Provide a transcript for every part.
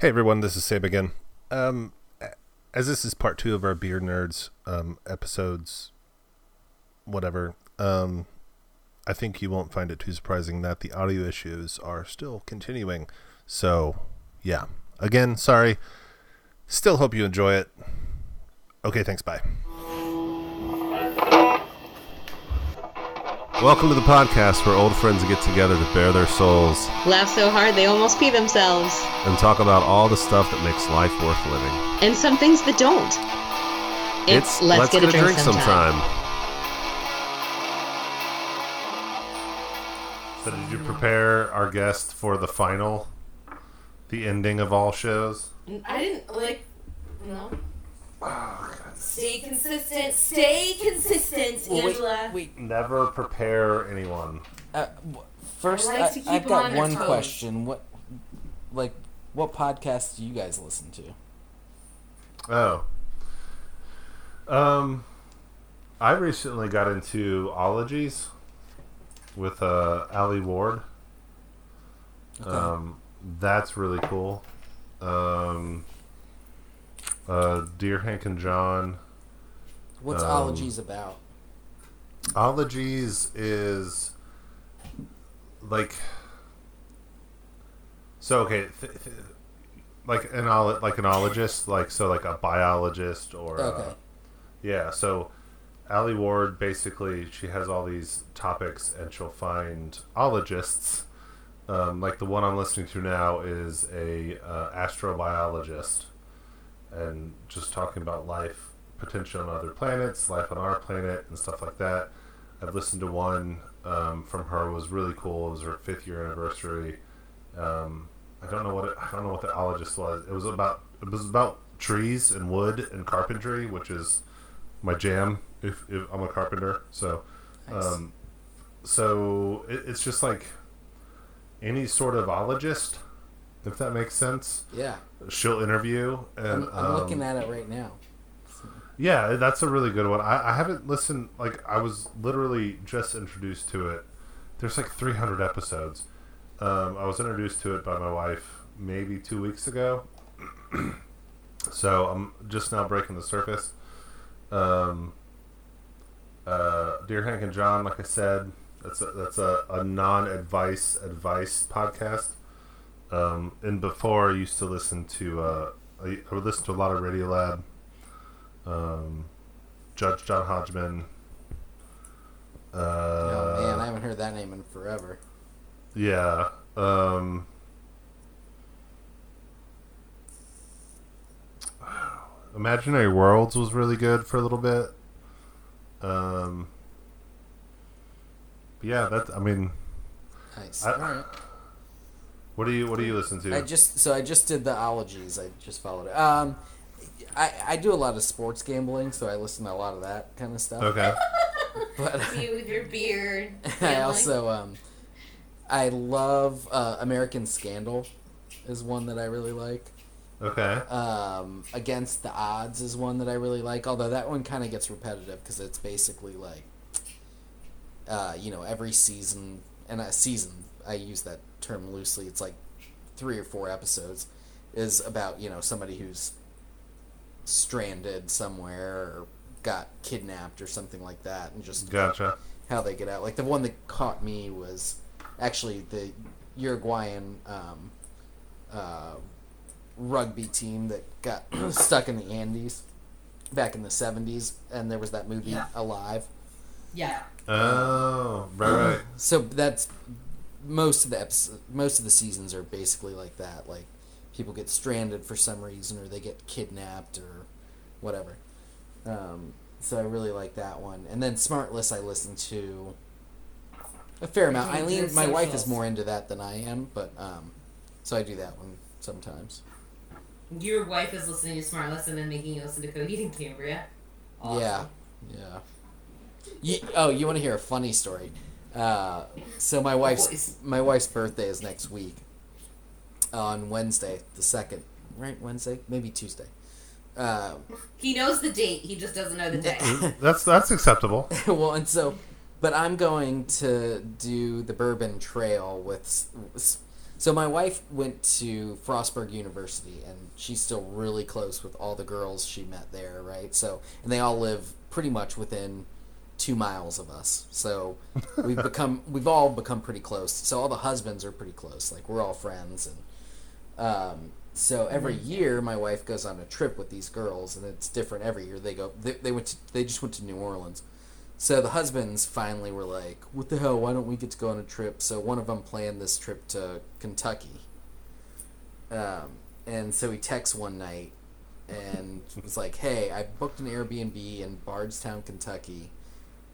Hey everyone, this is Sab again. Um, as this is part two of our beer nerds um, episodes, whatever. Um, I think you won't find it too surprising that the audio issues are still continuing. So, yeah. Again, sorry. Still hope you enjoy it. Okay, thanks. Bye. Welcome to the podcast where old friends get together to bare their souls Laugh so hard they almost pee themselves. and talk about all the stuff that makes life worth living. And some things that don't. It's, let's, get, a drink, sometime. So, did you prepare our guest for the final, the ending of all shows? I didn't like. No. Stay consistent. Stay consistent, Angela. Wait, Never prepare anyone. uh, first, I I like to keep have them on got one toes. question. What, like, what podcasts do you guys listen to? Oh. Um, I recently got into ologies with uh, Alie Ward. Okay. Um, that's really cool. Um, uh, Dear Hank and John. What's um, Ologies about? Ologies is like so okay, th- th- like an like an ologist, like so like a biologist or uh, Okay. yeah. So Alie Ward basically she has all these topics and she'll find ologists. Um, like the one I'm listening to now is a uh, astrobiologist, and just talking about life potential on other planets, life on our planet, and stuff like that. I've listened to one um, from her it was really cool. It was her fifth year anniversary. Um, I don't know what it, I don't know what the ologist was. It was about it was about trees and wood and carpentry, which is my jam. If, if I'm a carpenter, so Nice. um, so it, it's just like any sort of ologist, if that makes sense. yeah, She'll interview, and I'm, I'm um, looking at it right now. Yeah, that's a really good one. I, I haven't listened. Like I was literally just introduced to it. There's like 300 episodes. Um, I was introduced to it by my wife maybe two weeks ago. so I'm just now breaking the surface. Um, uh, Dear Hank and John, like I said, that's a, that's a, a non-advice advice podcast. Um, and before I used to listen to, uh, I, I would listen to a lot of Radiolab um, Judge John Hodgman. Uh, oh man, I haven't heard that name in forever. yeah. Um, Imaginary Worlds was really good for a little bit. Um, yeah, that. I mean, Nice. I- All right. what do you what do you listen to? I just so I just did the Ologies. I just followed it. Um, I I do a lot of sports gambling, so I listen to a lot of that kind of stuff. okay. But You with your beard. I also um, I love uh, American Scandal, is one that I really like. Okay. Um, Against the Odds is one that I really like, although that one kind of gets repetitive because it's basically like, uh, you know, every season, and a season, I use that term loosely, it's like three or four episodes, is about, you know, somebody who's stranded somewhere or got kidnapped or something like that, and just Gotcha. how they get out. Like the one that caught me was actually the Uruguayan um, uh, rugby team that got stuck in the Andes back in the '70s, and there was that movie Yeah. Alive. Yeah. Oh, right, right. So that's most of the episodes, most of the seasons are basically like that. Like people get stranded for some reason, or they get kidnapped, or whatever. Um, so I really like that one. And then Smartless, I listen to a fair amount. Okay, Eileen, my wife is more into that than I am, but um, so I do that one sometimes. Your wife is listening to Smart Listen and making you listen to Coheed and Cambria. Awesome. Yeah, yeah. You, oh, you want to hear a funny story? Uh, so my wife's Boys. my wife's birthday is next week on Wednesday, the second, right? Wednesday, maybe Tuesday. Uh, He knows the date. He just doesn't know the day. That's that's acceptable. well, and so, but I'm going to do the Bourbon Trail with s- s- So my wife went to Frostburg University, and she's still really close with all the girls she met there, right? So, and they all live pretty much within two miles of us. So we've become, we've all become pretty close. So all the husbands are pretty close. Like we're all friends, and um, so every year my wife goes on a trip with these girls, and it's different every year. They go, they, they went, to, they just went to New Orleans. So the husbands finally were like, "What the hell? Why don't we get to go on a trip?" So one of them planned this trip to Kentucky. Um, and so he texts one night and was like, "Hey, I booked an Airbnb in Bardstown, Kentucky.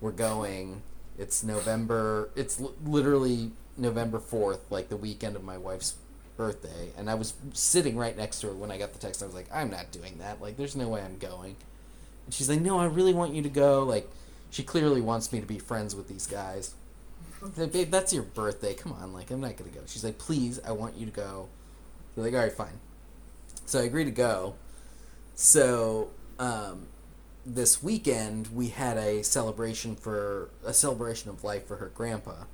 We're going. It's November. It's l- literally November fourth, like the weekend of my wife's birthday." And I was sitting right next to her when I got the text. I was like, "I'm not doing that. Like, there's no way I'm going." And she's like, "No, I really want you to go. Like." She clearly wants me to be friends with these guys. Like, babe, that's your birthday. Come on, like I'm not gonna go. She's like, please, I want you to go. They're like, all right, fine. So I agree to go. So um, this weekend we had a celebration for a celebration of life for her grandpa,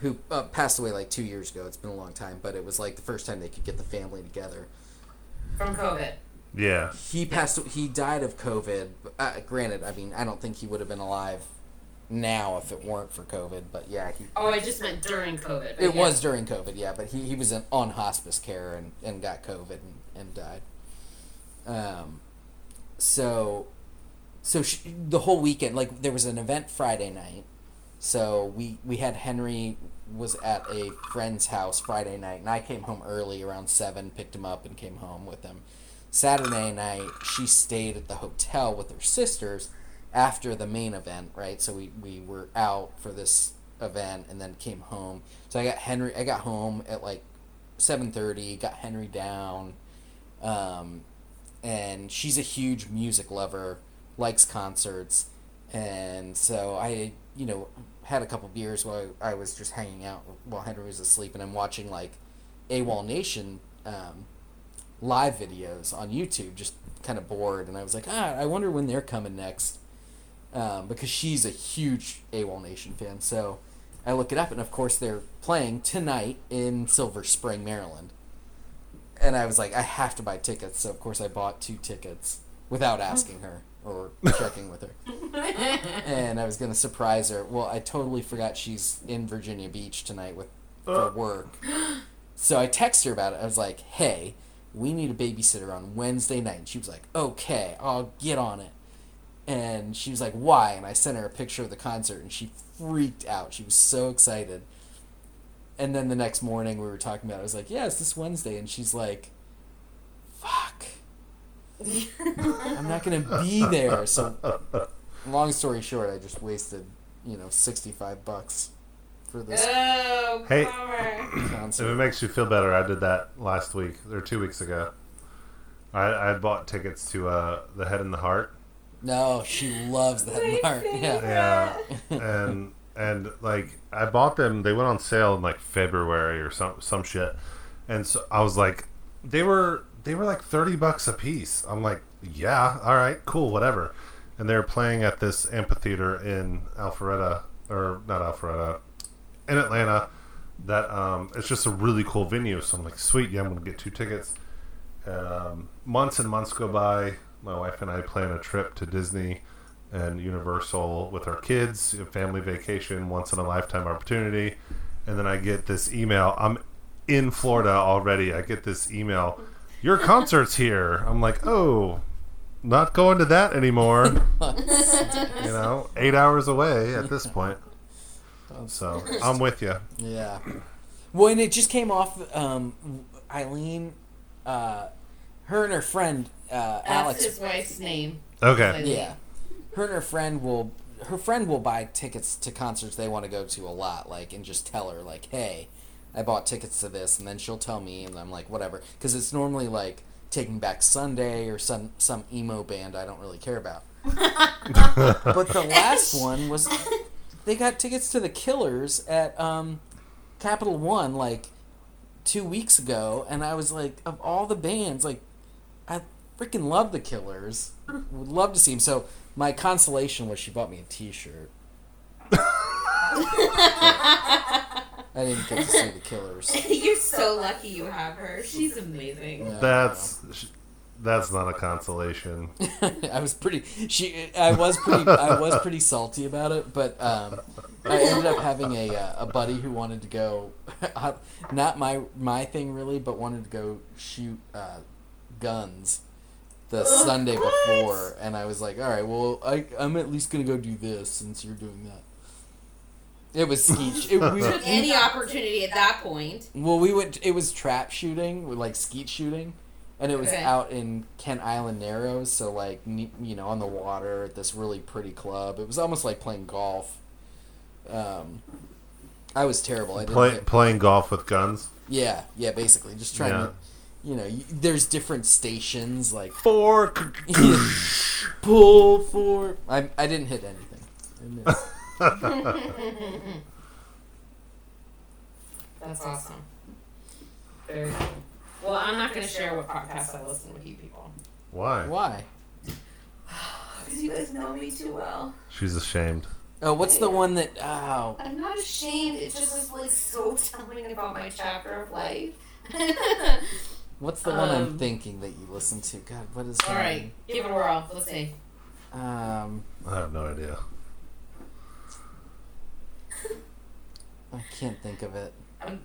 who uh, passed away like two years ago. It's been a long time, but it was like the first time they could get the family together. From COVID. Yeah. He passed. He died of COVID. Uh, granted, I mean, I don't think he would have been alive now if it weren't for COVID. But yeah, he. Oh, I just meant during COVID. It yeah. was during COVID, yeah, but he, he was in, on hospice care and, and got COVID and, and died. Um, so, so sh the whole weekend, like there was an event Friday night. So we we had Henry was at a friend's house Friday night, and I came home early around seven, picked him up, and came home with him. Saturday night, she stayed at the hotel with her sisters after the main event, right? So we, we were out for this event and then came home. So I got Henry. I got home at like seven thirty. Got Henry down, um, and she's a huge music lover, likes concerts, and so I you know had a couple beers while I was just hanging out while Henry was asleep, and I'm watching like AWOL Nation. Um, live videos on YouTube, just kind of bored, and I was like, ah, I wonder when they're coming next, um, because she's a huge AWOL Nation fan. So I look it up, and of course they're playing tonight in Silver Spring, Maryland. And I was like, I have to buy tickets. So of course I bought two tickets without asking her or checking with her. and I was gonna surprise her. Well, I totally forgot she's in Virginia Beach tonight with for uh. work. So I texted her about it. I was like, "Hey, we need a babysitter on Wednesday night." And she was like, "Okay, I'll get on it." And she was like, "Why?" And I sent her a picture of the concert, and she freaked out. She was so excited. And then the next morning, we were talking about. it. I was like, "Yeah, it's this Wednesday," and she's like, "Fuck." I'm not gonna be there. So, long story short, I just wasted, you know, sixty five bucks for this Oh, Hey. bummer. If it makes you feel better, I did that last week or two weeks ago. I, I had bought tickets to uh, the Head and the Heart. No, she loves that My part. Yeah. Yeah, and and like I bought them. They went on sale in like February or some some shit, and so I was like, they were they were like thirty bucks a piece. I'm like, yeah, all right, cool, whatever. And they were playing at this amphitheater in Alpharetta or not Alpharetta, in Atlanta. That um, it's just a really cool venue. So I'm like, sweet, yeah, I'm gonna get two tickets. Um, months and months go by. My wife and I plan a trip to Disney and Universal with our kids, a family vacation, once in a lifetime opportunity. And then I get this email. I'm in Florida already. I get this email. Your concert's here. I'm like, oh, not going to that anymore. you know, eight hours away at this point. So I'm with you. Yeah. Well, and it just came off. Um, Eileen, uh, her and her friend uh, That's Alex. his wife's name. Okay. Yeah, her and her friend will. Her friend will buy tickets to concerts they want to go to a lot, like, and just tell her, like, "Hey, I bought tickets to this," and then she'll tell me, and I'm like, "Whatever," because it's normally like Taking Back Sunday or some some emo band I don't really care about. but the last one was they got tickets to the Killers at um, Capital One like two weeks ago, and I was like, of all the bands, like I freaking love the Killers. Would love to see them. So my consolation was she bought me a T-shirt. I didn't get to see the Killers. You're so lucky you have her. She's amazing. Yeah, That's that's not a consolation. I was pretty. She. I was pretty. I was pretty salty about it, but um, I ended up having a uh, a buddy who wanted to go. Not my my thing really, but wanted to go shoot uh, guns the Sunday before, and I was like, all right, well, I I'm at least gonna go do this since you're doing that. It was skeet. It, we, Took any opportunity at that point. well, we went. It was trap shooting, like skeet shooting, and it was Okay. out in Kent Island Narrows, so like you know on the water at this really pretty club. It was almost like playing golf. Um, I was terrible. I didn't. Play, hit- playing golf with guns. yeah, yeah, basically just trying Yeah. to. You know, y there's different stations like four, pull four. I I didn't hit anything. I missed. That's awesome. Very cool. Well, I'm not going to share what podcast I listen to with you people. Why? Why? Because you guys know me too well. She's ashamed. Oh, what's the one that? Oh, I'm not ashamed. It just is like so telling about my chapter of life. what's the one I'm Um, thinking that you listen to? God, what is? All her right, name? give it a whirl. Let's see. Um, I have no idea. I can't think of it. I'm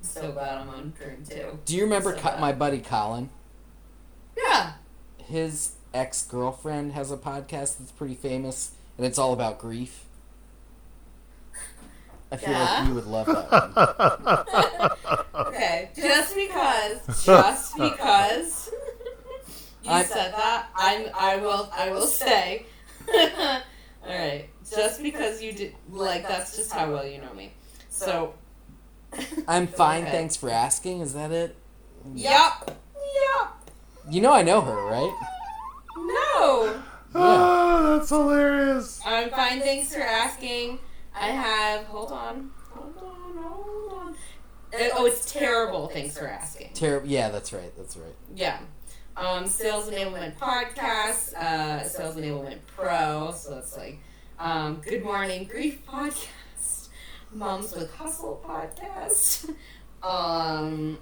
so glad I'm on turn two. Do you remember So Co- my buddy Colin? Yeah. His ex girlfriend has a podcast that's pretty famous, and it's all about grief. I feel Yeah? like you would love that one. Okay. Just because. Just because. you I'm- said that. I'm. I will. I will say. All right. Just because you did like that's just how well you know me. So. I'm fine, Okay. thanks for asking. Is that it? Yup. Yup. You know I know her, right? No. Oh, that's hilarious. I'm fine. Thanks for asking. I have. Hold on. Hold on. Hold on. Uh, Oh, it's terrible. Thanks for asking. Ter- yeah, that's right. That's right. Yeah. Um, Sales Enablement Podcast, uh, Sales Enablement Pro, so it's like um, Good Morning Grief Podcast, Moms with Hustle Podcast, um,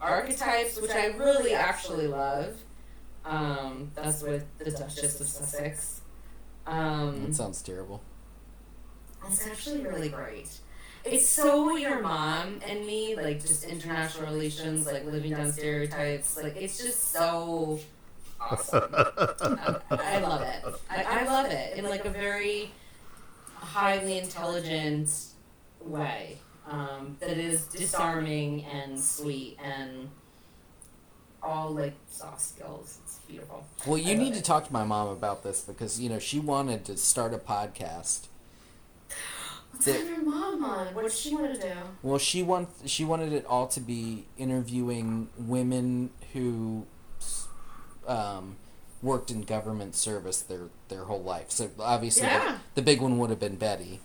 Archetypes, which I really actually love. Um, that's with the Duchess of Sussex. Um, That sounds terrible. it's actually really great. It's so your mom and me, like just international relations, like living down stereotypes. Like it's just so awesome. I, I love it. I, I love it in like a very highly intelligent way um, that is disarming and sweet and all like soft skills. It's beautiful. Well, you need love to talk to my mom about this because you know she wanted to start a podcast. Let's The- your mom on. What does she want to do? Well, she want she wanted it all to be interviewing women who um, worked in government service their their whole life. So obviously, Yeah. the, the big one would have been Betty.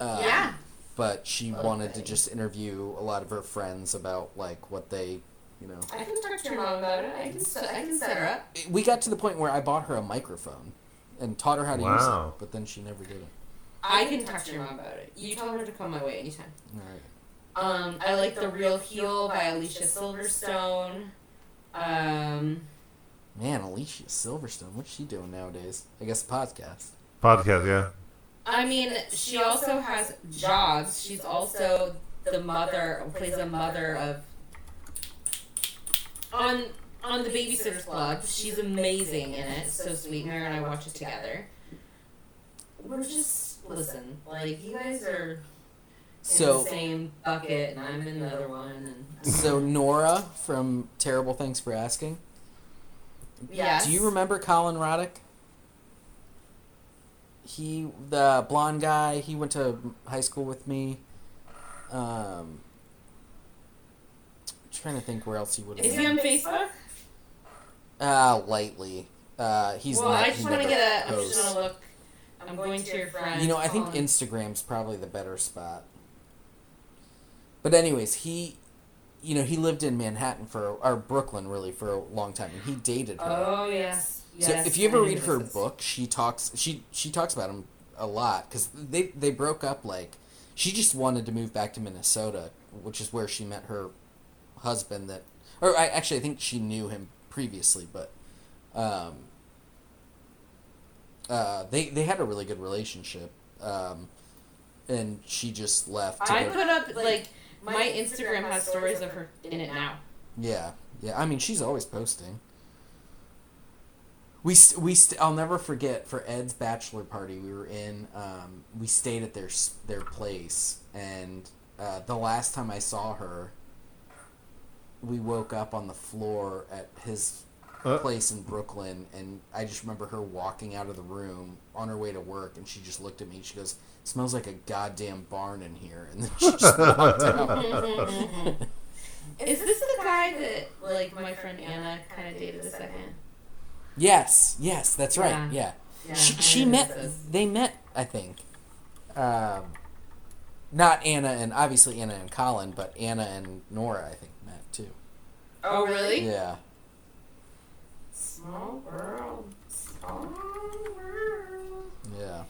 Um, yeah. But she Love wanted to just interview a lot of her friends about like what they, you know. I can talk to your mom about it. I can set, I can set her up. We got to the point where I bought her a microphone and taught her how to use Wow. it, but then she never did it. I can talk to your mom about it. You tell her to come my way anytime. All right. Um, I like The Real Heel by Alicia Silverstone. Um, Man, Alicia Silverstone, what's she doing nowadays? I guess a podcast. Podcast, yeah. I mean, she also has jobs. She's also the mother, plays a mother of. On on the Babysitters Club, she's amazing in it. So sweet. Mary and I watch it together. We're just listen, like you guys are in So- the same bucket, and I'm in the other one. And So Nora from Terrible Thanks for Asking. yes. Do you remember Colin Roddick? He, the blonde guy, he went to high school with me. Um, trying to think where else he would have Is he on Facebook? Ah, lightly. Uh, he's well, not. I just want to get a. I'm just gonna look. I'm going to your friend. You know, I think Instagram's probably the better spot. But anyways, he, you know, he lived in Manhattan for or Brooklyn really for a long time, and he dated her. Oh yes. So yes, if you ever I read her this book, she talks she she talks about him a lot because they they broke up like she just wanted to move back to Minnesota, which is where she met her husband. That, or I actually I think she knew him previously, but um, uh, they they had a really good relationship. Um, and she just left. To I go- put up like my Instagram has stories of her in it now. Yeah, yeah. I mean, she's always posting. We st- we st- I'll never forget for Ed's bachelor party. We were in. Um, we stayed at their their place, and uh, the last time I saw her, we woke up on the floor at his Uh. place in Brooklyn, and I just remember her walking out of the room on her way to work, and she just looked at me. She goes, "Smells like a goddamn barn in here," and then she just walked out. Is this the guy that like my friend Anna kind of dated a second? Yes, yes, that's right. Yeah. Yeah, Yeah, she she met. this. They met, I think. Um, not Anna and obviously Anna and Colin, but Anna and Nora, I think, met too. Oh really? Yeah, Small world. Small world. yeah.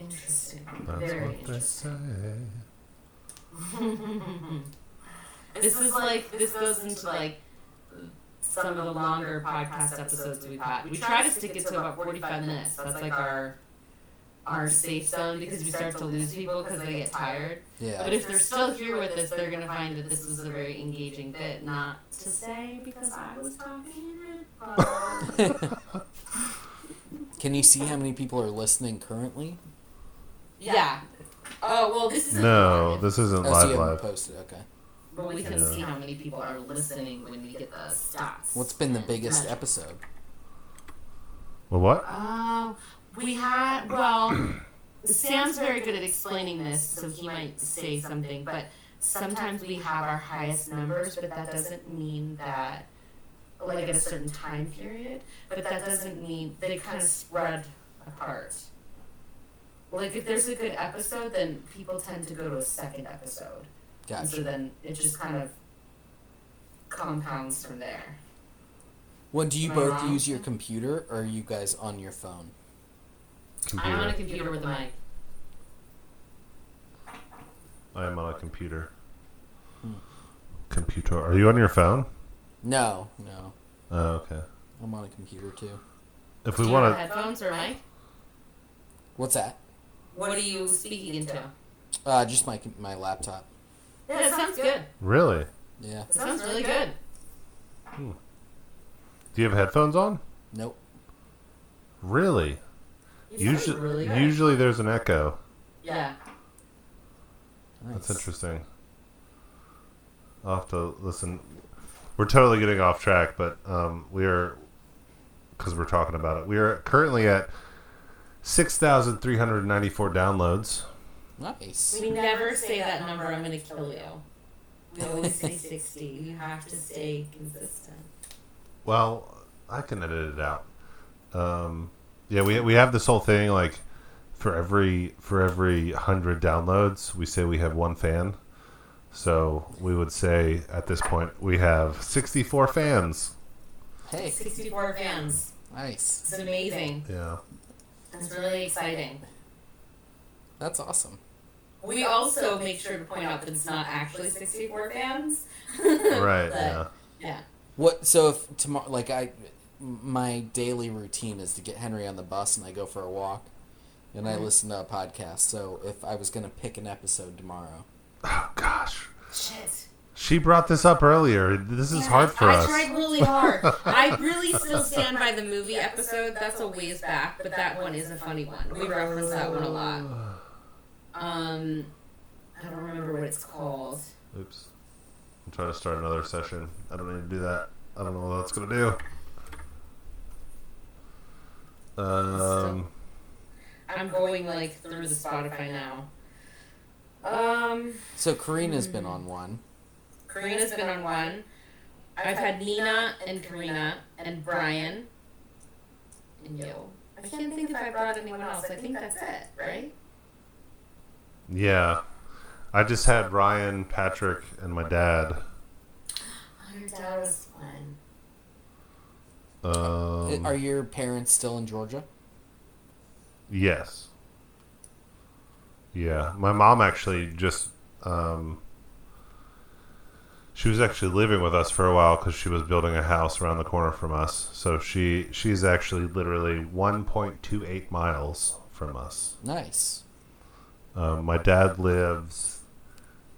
Interesting. That's Very what they say. This is like this goes into like some of the longer podcast episodes we've had. We try to stick it to about forty-five minutes. That's like our our safe zone because we start to lose people because they get tired. Yeah. But if they're still here with us, they're gonna find that this was a very engaging bit. Not to say because I was talking it, but Can you see how many people are listening currently? yeah. Oh well, this is No, this isn't Oh, so live you live. posted. Okay. But we can Yeah. see how many people are listening when we get the stats. What's been the biggest Measure. episode? Well, what? Um, we had well, Sam's very good at explaining this, so he might say something. But sometimes we have our highest numbers, but that doesn't mean that like at a certain time period. But that doesn't mean they kind of spread apart. Like if there's a good episode, then people tend to go to a second episode. And so then it just kind of compounds from there. Well, do you Am I both wrong? use your computer, or are you guys on your phone? I'm on a Computer. computer with a mic. I am on a computer. Hmm. Computer. Are you on your phone? No, no. Oh, okay. I'm on a computer too. If we want to, headphones or mic? What's that? What are you speaking into? Uh, just my my laptop. Yeah, it sounds good. really, Yeah. It sounds really good. Hmm. do you have headphones on? Nope. Really? Usually, really good. usually there's an echo. Yeah. That's Nice. interesting. I'll have to listen. We're totally getting off track, but um, we are because we're talking about it. We are currently at six thousand three hundred ninety-four downloads. Nice. We never say that number, I'm going to kill you. We always say 60. You have to stay consistent. Well, I can edit it out. Um, yeah, we we have this whole thing like for every for every hundred downloads, we say we have one fan. So we would say at this point we have sixty-four fans. Hey. 64 fans. Nice. It's amazing. Yeah. It's really exciting. That's awesome. We also make sure to point out that it's not actually 64 fans. Right. But, Yeah. Yeah. What? So if tomorrow, like I, my daily routine is to get Henry on the bus and I go for a walk, and I mm-hmm. listen to a podcast. So if I was gonna pick an episode tomorrow, Oh gosh. Shit. She brought this up earlier. This is Yeah, hard for I us. tried really hard. I really still stand by the movie episode. That's a ways back, but that one is a funny one. We reference that one a lot. Um, I don't remember what it's called. Oops. I'm trying to start another session. I don't need to do that. I don't know what that's gonna do. Um. I'm going like through the Spotify now. Um, so Karina's been on one. Karina's been on one. I've had Nina and Karina and Brian and you. I can't think if I brought anyone else. I think that's it, right? Yeah. I just had Ryan, Patrick, and my dad. Your dad was fun. Um, Are your parents still in Georgia? yes. Yeah, my mom actually just um, she was actually living with us for a while because she was building a house around the corner from us. So she she's actually literally 1.28 miles from us. Nice. Um, my dad lives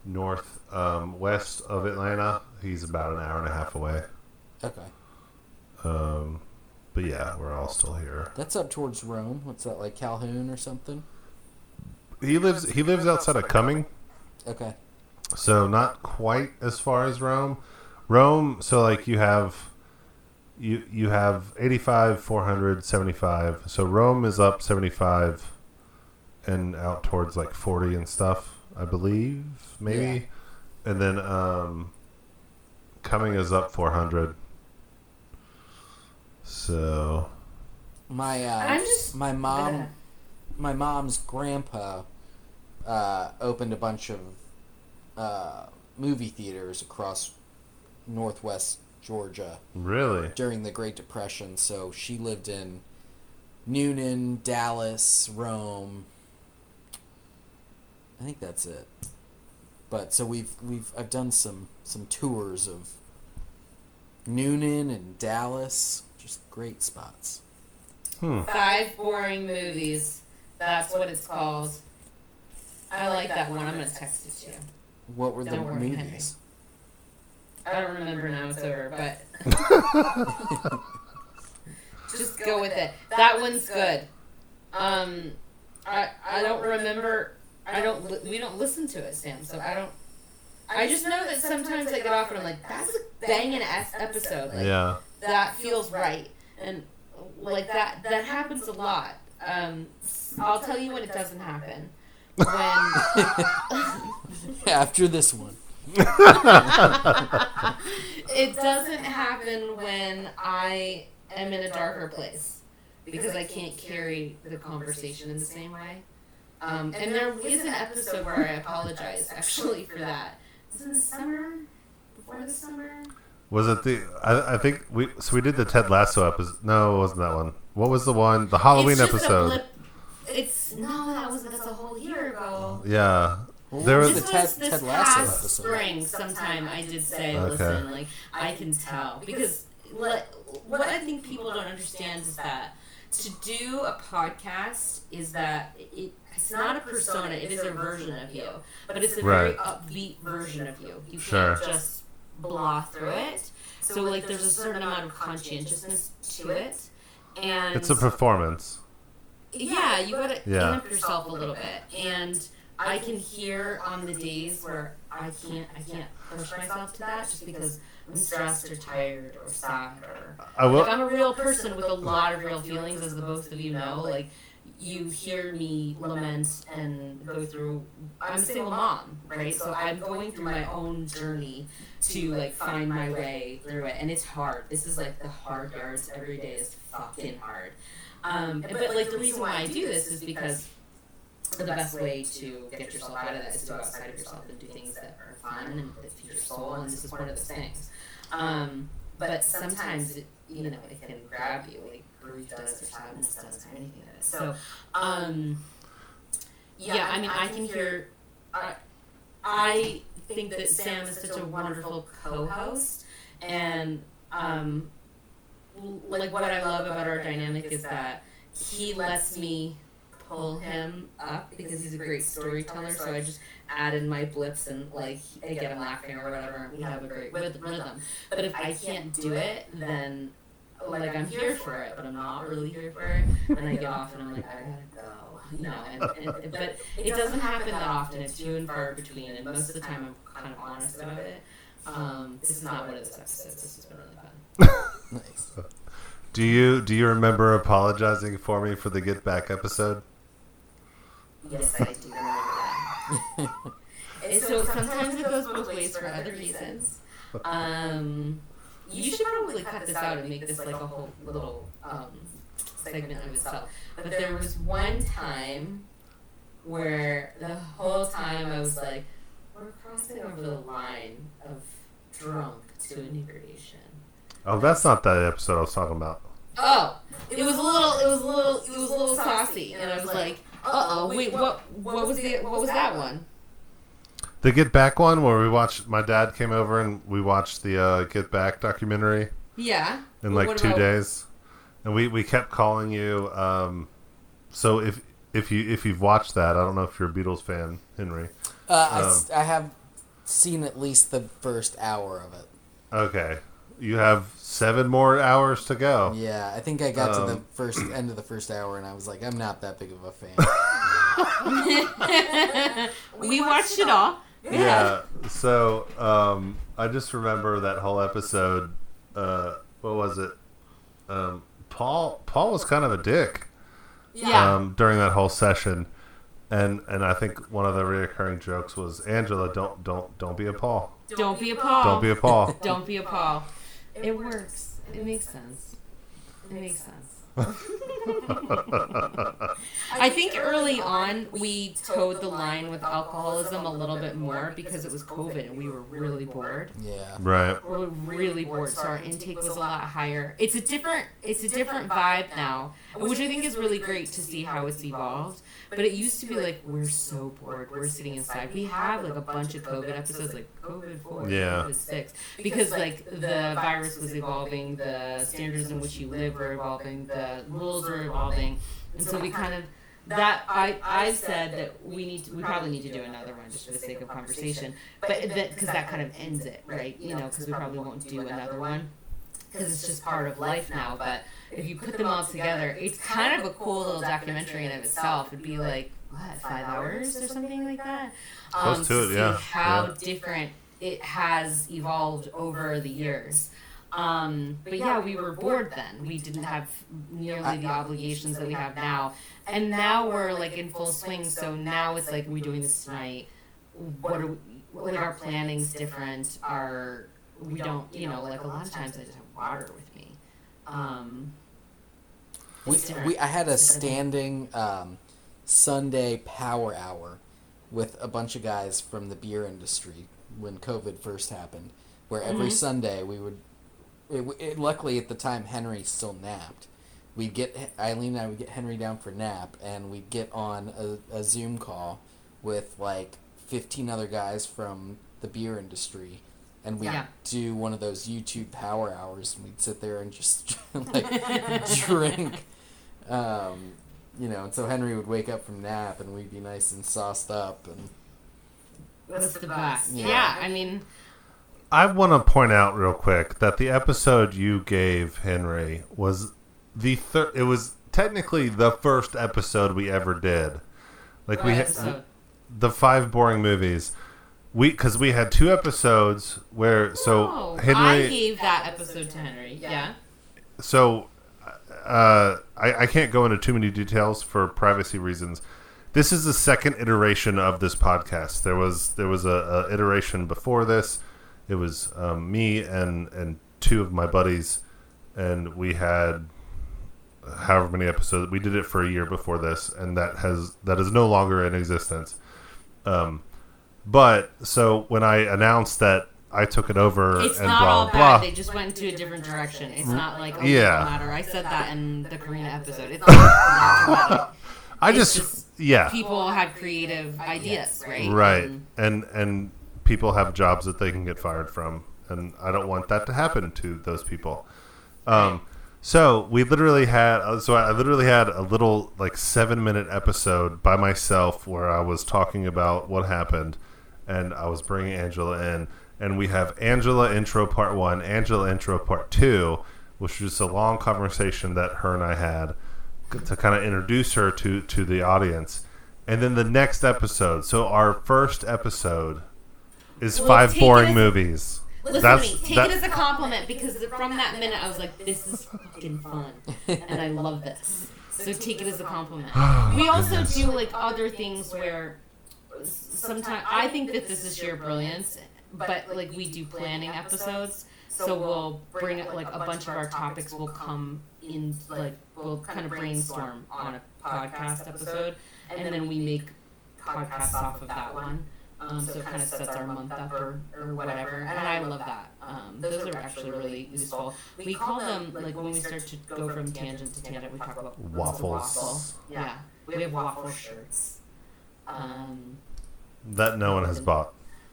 north um, west of Atlanta. He's about an hour and a half away. Okay. Um, but yeah, we're all still here. That's up towards Rome. What's that like Calhoun or something? He lives he lives outside of Cumming. Okay. So not quite as far as Rome. Rome, so like you have you you have 85, 400, 75. So Rome is up 75 and out towards like 40 and stuff, I believe, maybe. And then um Cumming is up 400. So My uh, I'm just- my mom ahead. My mom's grandpa uh, opened a bunch of uh, movie theaters across northwest Georgia really, during the Great Depression. So she lived in Newnan, Dallas, Rome. I think that's it. But so we've we've I've done some some tours of Newnan and Dallas, just great spots. hmm. Five boring movies. That's what it's called. I like that one. I'm gonna text it to you. What were the Don't worry, Henry. movies? I don't remember now. It's over, but just go with it. That one's good. Um, I I don't remember. I don't. li- We don't listen to it, Sam. So I don't. I just know that sometimes I get off and I'm like, that's a banging ass episode. Like, Yeah. that feels right and like that that happens a lot um i'll tell you when it doesn't happen when After this one. it doesn't happen when i am in a darker place because i can't carry the conversation in the same way um, and there is an episode where i apologize actually for that was in the summer before the summer Was it the? I, I think we. So we did the Ted Lasso episode. No, it wasn't that one. What was the one? The Halloween It's just a episode. blip- It's no, that was that's a whole year ago. Yeah. What There was was- the This was Ted, this Ted Lasso past episode? spring. Sometime I did say, Okay. listen, like I can tell because what what I think people don't understand is that to do a podcast is that it, it's not a persona; it is a version of you, but it's a very Right. upbeat version of you. You Sure. can't just blah through it. So like, there's a certain amount of conscientiousness to it, and It's a performance. yeah, you gotta Yeah. amp yourself a little bit. And I can hear on the days where I can't I can't push myself to that just because I'm stressed or tired or sad or I will. like I'm a real person with a lot of real feelings as the both of you know. Like you hear me lament and go through I'm a single mom, right? So I'm going through my own journey to like find my way through it and it's hard. This is like the hard yards every day is fucking hard. Um, but like the reason why I do this is because the best way to get yourself out of that is to go outside of yourself and do things that are fun and that feed your soul, and this is one of those things. Um, but sometimes, it, you know, it can grab you, like grief does, or sadness does, or anything So, um, yeah, I mean, I can hear. I, I think that Sam is such a wonderful co-host, and um, l- like what I love about our dynamic is that he lets me pull him up because he's a great storyteller. So I just add in my blips and like I get him laughing or whatever. We have a great rhythm. But if I can't do it, then like I'm here for it, but I'm not really here for it. And I get off and I'm like I gotta go, you know. And, and but it doesn't happen that often. It's few and far between. And most of the time I'm kind of honest about it. Um, this is not one of those episodes. This has been really fun. Nice. Do you do you remember apologizing for me for the Get Back episode? Yes, I do remember that. And so sometimes it goes both ways for other reasons. Um, you should probably cut this out and make this like a whole little um, segment of itself. But there was one time where the whole time I was like, we're crossing over the line of drunk to inebriation. Oh, that's not that episode I was talking about. Oh, it was a little, it was a little, it was a little saucy, and I was like, Uh oh. Wait. What? What was the? What was that one? The Get Back one, where we watched. My dad came over and we watched the uh, Get Back documentary Yeah. in like what two about- days, and we we kept calling you. Um, so if if you if you've watched that, I don't know if you're a Beatles fan, Henry. Uh, I Um, s I I have seen at least the first hour of it. Okay, you have seven more hours to go. Yeah, I think I got to the Um, first end of the first hour, and I was like, I'm not that big of a fan. We watched it all. Yeah. So um, I just remember that whole episode. Uh, what was it? Um, Paul Paul was kind of a dick Yeah. um, during that whole session, and and I think one of the reoccurring jokes was Angela, don't don't don't be a Paul, Don't be a Paul. don't be a Paul. Don't be a Paul. It works. It makes sense. It makes sense. I think early on we toed the line with alcoholism a little bit more because it was COVID and we were really bored. yeah. right. We were really bored, so our intake was a lot higher. It's a different, it's a different vibe now, which I think is really great to see how it's evolved. But it used to be like we're so bored, we're sitting inside. We have like a bunch of COVID episodes, like COVID four, Yeah. COVID six, because like the virus was evolving, the standards in which you live were evolving, the rules were evolving, and so we kind of that I I said that we need to, we probably need to do another one just for the sake of conversation, but that because that kind of ends it, right? You know, because we probably won't do another one because it's just part of life now. But if you put them all together, it's kind of a cool little documentary in of itself. It'd be like what five hours or something like that. Um, Close to it, yeah, How yeah. different it has evolved over the years. Um, but yeah, we were bored then. We didn't have nearly the obligations that we have now. And now we're like in full swing. So now it's like, we're we doing this tonight? What are we, like our planning's different. Our, we don't, you know, like a lot of times I just have water with me. Um, We, we I had a standing um, Sunday power hour with a bunch of guys from the beer industry when COVID first happened, where every Mhm. Sunday we would. It, it, luckily, at the time, Henry still napped. We'd get Eileen and I would get Henry down for nap, and we'd get on a, a Zoom call with like fifteen other guys from the beer industry, and we'd Yeah. do one of those YouTube power hours, and we'd sit there and just like drink. Um, you know, and so Henry would wake up from nap, and we'd be nice and sauced up, and That's the best. Yeah. Yeah, I mean, I want to point out real quick that the episode you gave Henry was the third. It was technically the first episode we ever did. Like we had the five boring movies. We because we had two episodes where so Oh, I Henry gave that episode to Henry. Yeah. so uh, I, I can't go into too many details for privacy reasons. This is the second iteration of this podcast. There was there was a, a iteration before this. It was um, me and and two of my buddies, and we had however many episodes. We did it for a year before this, and that has that is no longer in existence. Um, but so when I announced that I took it over It's and not blah all blah bad. blah, They just went into a different direction. It's not like a Yeah. yeah. matter. I said that in the Karina episode. It's not dramatic. I It's just, just yeah People had creative ideas, right? right And and and people have jobs that they can get fired from and i don't want that to happen to those people um so we literally had uh, so i literally had a little like seven minute episode by myself where i was talking about what happened and i was bringing angela in and we have angela intro part one angela intro part two which was just a long conversation that her and i had to kind of introduce her to to the audience and then the next episode so our first episode is Well, five boring movies Listen That's- to me. Take that- it as a compliment because from that minute I was like, "This is fucking fun," and I love this. So take it as a compliment. Oh, we also do like other things where sometimes I think that this is sheer brilliance, but like we do planning episodes, so we'll bring like a bunch of our topics will come in like we'll kind of brainstorm on a podcast episode, and then we make podcasts off of that one. Um, so it kind of sets our month up or, or whatever, and I love that. Um, those are actually really useful. We call them like when we start to go from tangent to tangent, we talk about Waffles. Waffle. Yeah, we have waffle shirts. Um, That no one has bought.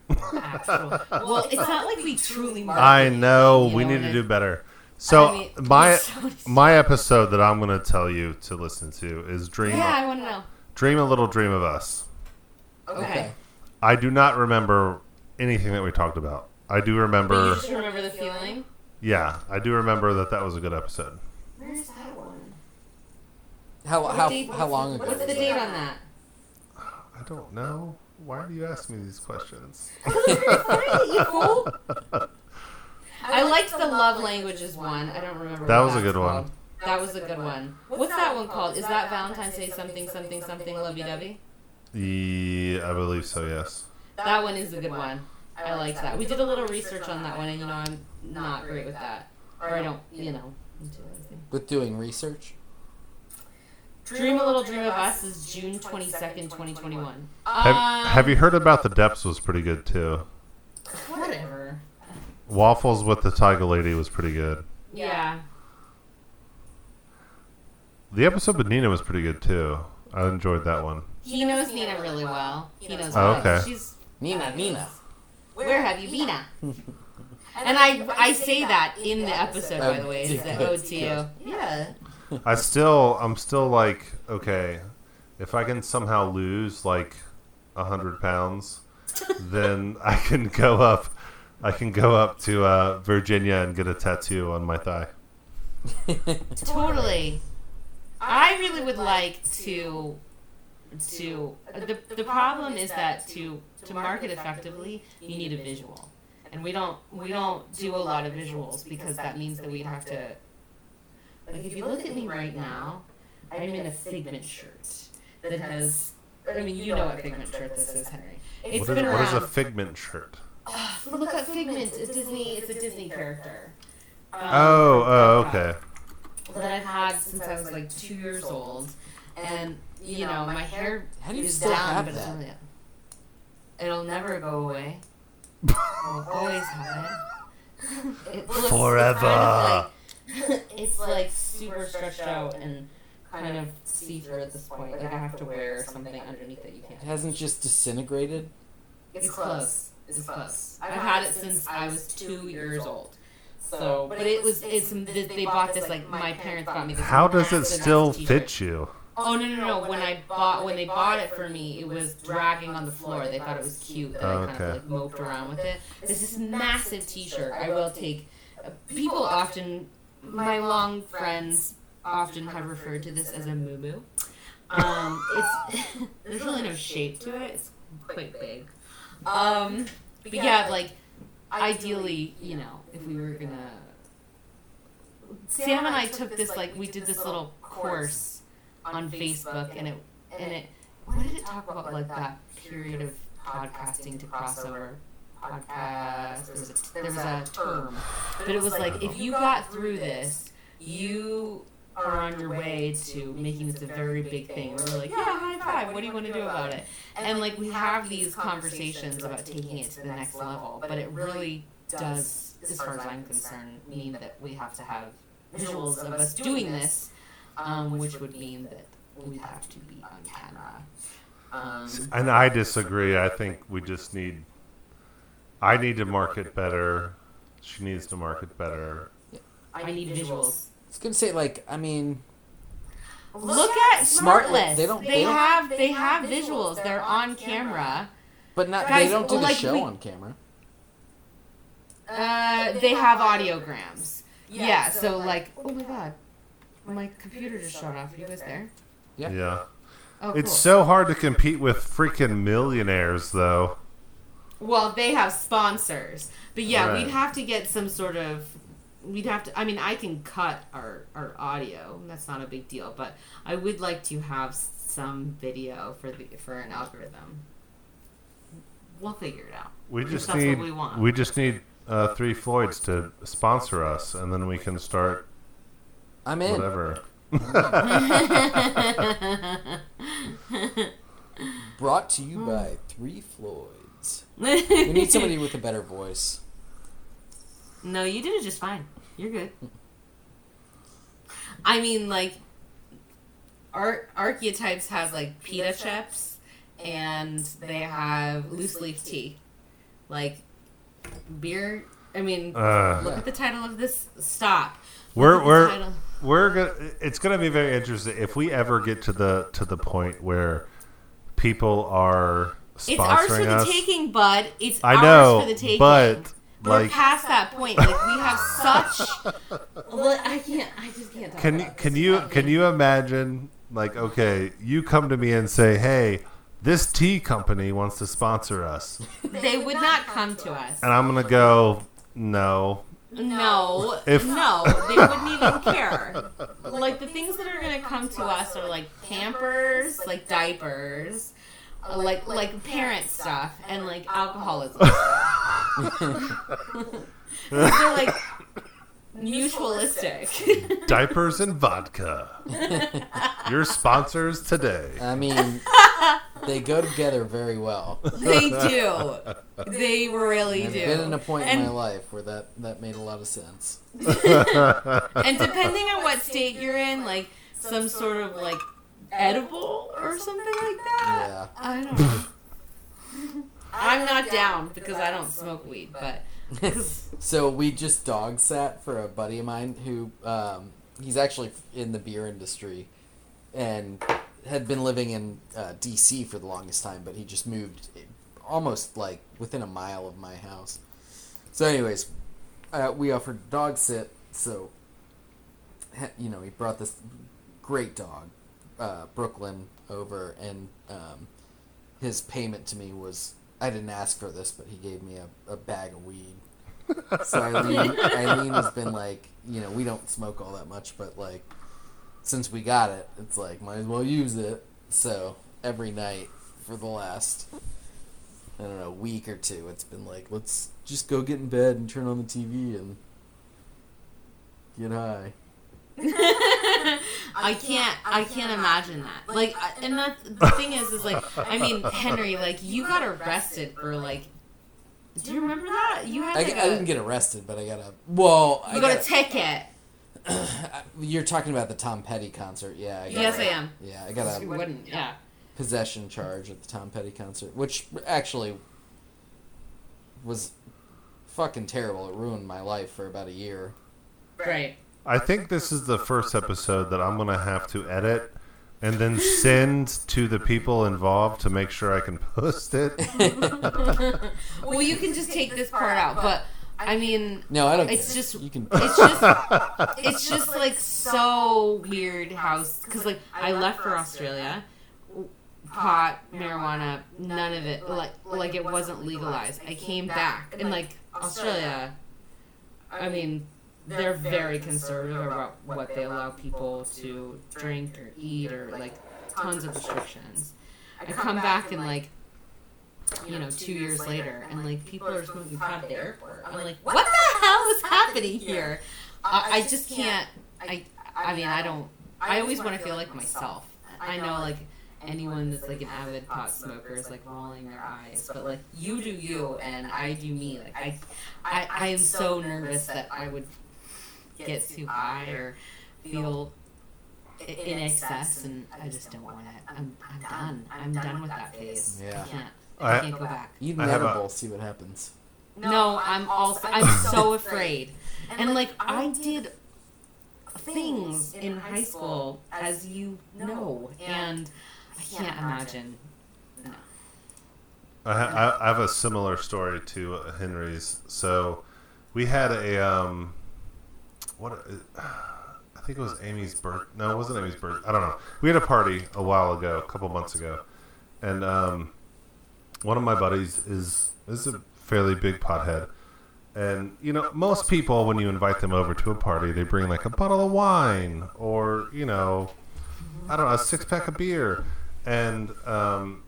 actual. Well, it's not like we truly. market I know. you We know, need to it- do better. So I mean, my so my episode that I'm going to tell you to listen to is Dream Yeah, I want to know. Dream a Little Dream of Us. Okay. I do not remember anything that we talked about. I do But you remember just remember the feeling. Yeah, I do remember that that was a good episode. Where's that one? How What how how long ago? What's the date on that? I don't know. Why do you ask me these questions? you fool. I liked the love languages one. I don't remember. That what was a good one. called. That was a good one. What's that one called? Is that Valentine's Day something something something lovey dovey? Yeah, I believe so. Yes. That one is a good one. I liked that. We did a little research on that one, and you know I'm not great with that, or I don't, you know, do anything. With doing research. Dream a little dream of us is June twenty second, twenty twenty one. Have, have you heard about the depths? Was pretty good too. Whatever. Waffles with the Tiger Lady was pretty good. Yeah. The episode with Nina was pretty good too. I enjoyed that one. He knows Nina really well. He knows. Oh, okay. She's Nina, Nina. Where have you been at? And I I say that in the episode, by the way. Is the ode to you. Yeah. I still, I'm still like, okay, if I can somehow lose like a hundred pounds, then I can go up. I can go up to uh, Virginia and get a tattoo on my thigh. Totally. I really would like to to the the problem is that to to market effectively, you need a visual. And we don't we don't do a lot of visuals because that means that we'd have to like if you look at me right now, I'm in a Figment shirt that has I mean you know what Figment shirt this is, Henry. It's What is, been what is a figment shirt? Oh, Look at Figment. It's Disney. It's a Disney character. Um, Oh, oh, okay. That I've had since I was like two years old, and you know my hair How do you is still down, have but it's that? only- it'll never go away. I'll always have it. it looks Forever. Kind of like, it's like super stretched out and kind of see through at this point. Like I have to wear something underneath that you can't. It hasn't just disintegrated. It's close. It's close. I've had it since I was two years old. So, but it was it's they bought this like my parents bought me this. How does it still t-shirt. fit you? Oh no no no! When I bought when they bought it for me, it was dragging on the floor. They thought it was cute that I kind of like moped around with it. It's this massive T-shirt. I will take. Uh, people often, my long friends often have referred to this as a moo Um, it's there's really no shape to it. It's quite big. Um, but yeah, like ideally, you know, if we were gonna. Sam and I took this like we did this little course on Facebook, and it and it what did it talk about like that period of podcasting to crossover podcast? There was a, there was a term, but it was like if you got through this, you are on your way to making this a very big thing. And we're like, yeah, high five. What do you want to do about it? And like we have these conversations about taking it to the next level, but it really does, as far as I'm concerned, mean that we have to have visuals of us doing this, um, which would mean that we'd have to be on camera. Um, And I disagree. I think we just need. I need to market better. She needs to market better. I need visuals. I was gonna say like I mean Look at Smart- Smartless. they They, don't- they don't- have they have visuals. They're on camera. but not Guys, they don't do the like, show we- on camera. Uh, they have audiograms. Yeah. So like, oh my god, my computer just shut off. Are you guys there? Yeah. Yeah. Oh, It's so hard to compete with freaking millionaires, though. Well, they have sponsors, but yeah, Right. we'd have to get some sort of. We'd have to. I mean, I can cut our our audio. That's not a big deal, but I would like to have some video for the for an algorithm. We'll figure it out. We just that's need what we want. we just need uh, three Floyds to sponsor us, and then we can start I'm in. whatever. Brought to you by Three Floyds. We need somebody with a better voice. No, you did it just fine. You're good. I mean, like, Ar- Archetypes has like pita chips, and they have loose leaf tea. Like, beer. I mean, Uh, look at the title of this. Stop. we're Look at the we're title. we're gonna. It's gonna be very interesting if we ever get to the to the point where people are It's ours for sponsoring the us. taking, bud. It's I ours know, for the taking. but We're like, past that point. Like we have such. Look, I can't. I just can't. Talk can about can this you can you imagine? Like, okay, you come to me and say, "Hey, this tea company wants to sponsor us," They would not come to us. and I'm gonna go, "No." No, If- no, they wouldn't even care. Like the things that are gonna come to us are like Pampers, like diapers, uh, like like parent stuff, and like alcoholism. They're like mutualistic. Diapers and vodka. Your sponsors today. I mean, they go together very well. they do. They really I've do. been in a point in my life where that that made a lot of sense. And depending on what state you're in, like some sort of like edible or something like that. Yeah. I don't know. I'm not down because I don't smoke weed, but So we just dog sat for a buddy of mine who um, he's actually in the beer industry and had been living in uh, D.C. for the longest time, but he just moved almost like within a mile of my house. So, anyways, uh, we offered dog sit. So, you know, he brought this great dog, uh, Brooklyn, over, and um, his payment to me was I didn't ask for this, but he gave me a, a bag of weed. So Eileen, Eileen has been like, you know, we don't smoke all that much, but like, since we got it, it's like might as well use it. So every night for the last, I don't know, week or two, it's been like, let's just go get in bed and turn on the TV and get high. I can't. I can't imagine that. Like, I- and that the thing is, is like, I mean, Henry, like, you got arrested for like. Do you remember that? You had I, like I a, didn't get arrested, but I got a well. I you got a got, ticket. you're talking about the Tom Petty concert, yeah? I got Yes, a- I am. Yeah, I got You a wouldn't. Yeah. possession charge at the Tom Petty concert, which actually was fucking terrible. It ruined my life for about a year. Right. I think this is the first episode that I'm gonna have to edit and then send to the people involved to make sure I can post it. Well, you can just take this part out, but I mean, No, I don't. It's care. just- you can. it's just it's just like so weird how because like I left for Australia, pot, marijuana, none of it like like it wasn't legalized. I came back and like Australia, I mean. They're very conservative about what they allow people to drink or eat or like tons of restrictions. I come back and like you know, two years later, and like people are smoking pot at the airport. I'm like, what the hell is happening here? I, I just can't. I I mean, I don't. I always want to feel like myself. I know like anyone that's like an avid pot smoker is like rolling their eyes, but like you do you, and I do me. Like I, I, I am so nervous that I would get too high or feel i- in excess, and I just don't want it. I'm, I'm done. I'm done with that phase. Yeah. I can't. I I- can't go back. Eat I an a- see what happens. No, I'm also I'm so afraid. And like I did things in high school as you know and I can't imagine. No. I, ha- I I have a similar story to uh, Henry's. So we had a um, what? uh, I think it was Amy's birth. No, it wasn't Amy's birth. I don't know. We had a party a while ago, a couple months ago, and um, one of my buddies is is a fairly big pothead. And you know, most people when you invite them over to a party, they bring like a bottle of wine or you know, I don't know, a six pack of beer, and um,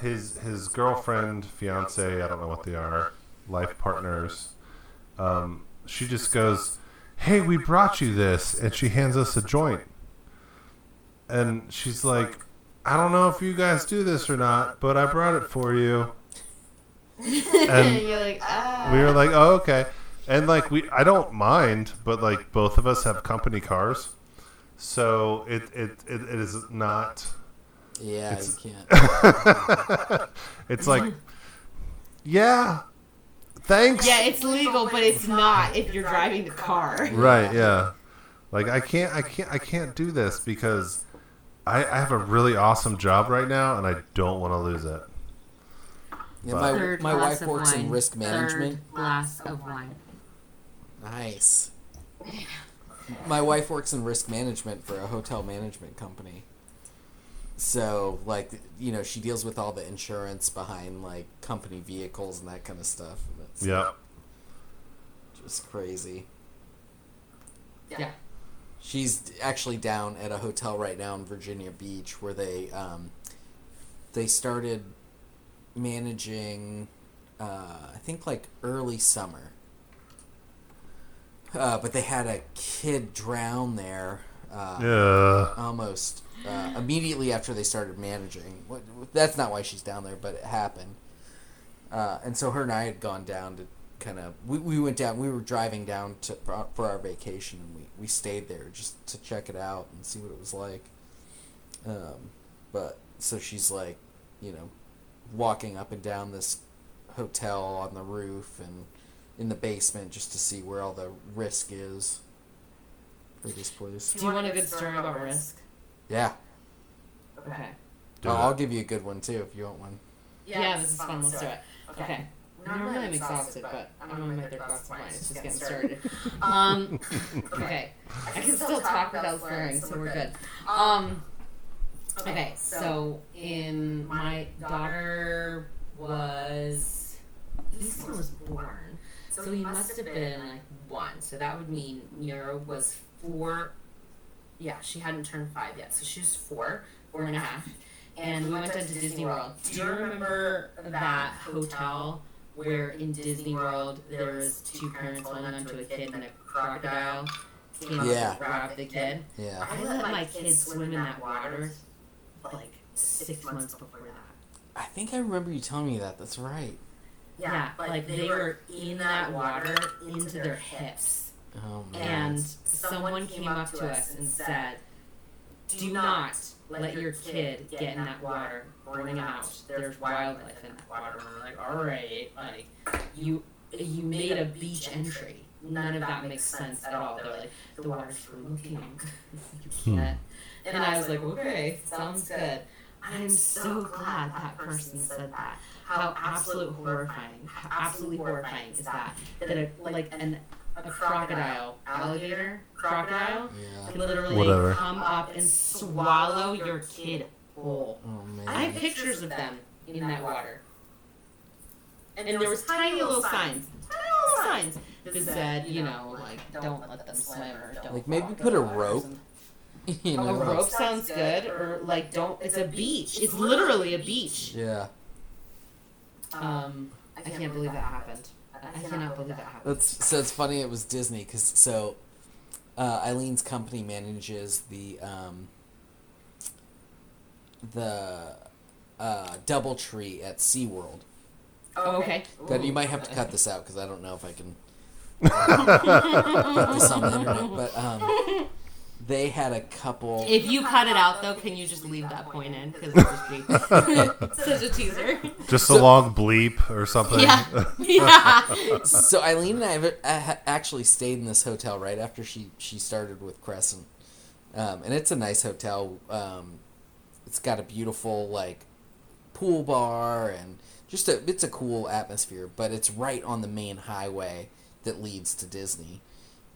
his his girlfriend, fiance, I don't know what they are, life partners. Um, she just goes, "Hey, we brought you this," and she hands us a joint, and she's like, "I don't know if you guys do this or not, but I brought it for you." And And you're like, ah. we were like, "Oh, okay." And like we, I don't mind, but like both of us have company cars, so it it, it, it is not. Yeah, It's- you can't. It's like, yeah, thanks. Yeah, it's legal, but it's not if you're driving the car. Right. Yeah. Like I can't, I can't, I can't do this because I, I have a really awesome job right now, and I don't want to lose it. Yeah, my Third my glass wife of works in wine. risk management. Third glass of wine. Nice. My wife works in risk management for a hotel management company. So, like, you know, she deals with all the insurance behind like company vehicles and that kind of stuff. And it's Yeah. just crazy. Yeah. She's actually down at a hotel right now in Virginia Beach where they um, they started managing, uh, I think like early summer. Uh, but they had a kid drown there. Uh, Yeah. almost uh, immediately after they started managing. That's not why she's down there, but it happened. Uh, and so her and I had gone down to kind of we, we went down. We were driving down to for, for our vacation, and we we stayed there just to check it out and see what it was like. Um, but so she's like, you know, walking up and down this hotel on the roof and in the basement just to see where all the risk is for this place. Do you want a good story about risk? Yeah. Okay. Do Oh. I'll give you a good one too if you want one. Yeah, this is fun. Let's do it. Okay. Normally I'm exhausted, but I'm on my third glass of wine. It's just getting started. Um, okay. I can still talk without swearing, so we're good. Um, okay, so in my daughter was Easton was born, so he must have been like one. So that would mean Mira was four. Yeah, she hadn't turned five yet, so she was four, four and a half. And we went down to Disney World. Do you remember that hotel where in Disney World there was two parents holding onto a kid and a crocodile came up Yeah. and grabbed the kid? Yeah. I let my kids swim in that water like six months before that. I think I remember you telling me that. That's right. Yeah, like they were in that water into their hips. Oh man. And someone came up to us and said, Do not let your kid get in that water. Bring him out. There's wildlife in that water. And we're like, all right, like you you made a beach entry. None of that makes sense at all. They're like, the water's for looking. you can't. Hmm. And I was like, okay, sounds good. I'm so glad that person said that. How absolute horrifying, how absolutely horrifying is that? That a, like an a crocodile, alligator, crocodile, Yeah. can literally Whatever. come up and swallow your kid whole. Oh I have pictures of them in that water. And there was tiny little signs, tiny little signs that said, you know, like don't let them swim or don't. Like, maybe put a rope, something. you A rope sounds good, or like don't. It's a beach. It's literally a beach. Yeah. Um, I can't believe that happened. I cannot believe that happened. That's so it's funny. It was Disney because so uh, Eileen's company manages the um, the uh, DoubleTree at SeaWorld. Oh, okay. But you might have to cut this out because I don't know if I can put this on the internet. But um, they had a couple. If you cut it out, though, can you just leave that point in? Because it's just such a teaser. Just a long bleep or something. Yeah. Yeah. so Eileen and I have uh, actually stayed in this hotel right after she she started with Crescent, um, and it's a nice hotel. Um, it's got a beautiful like pool bar and just a it's a cool atmosphere, but it's right on the main highway that leads to Disney,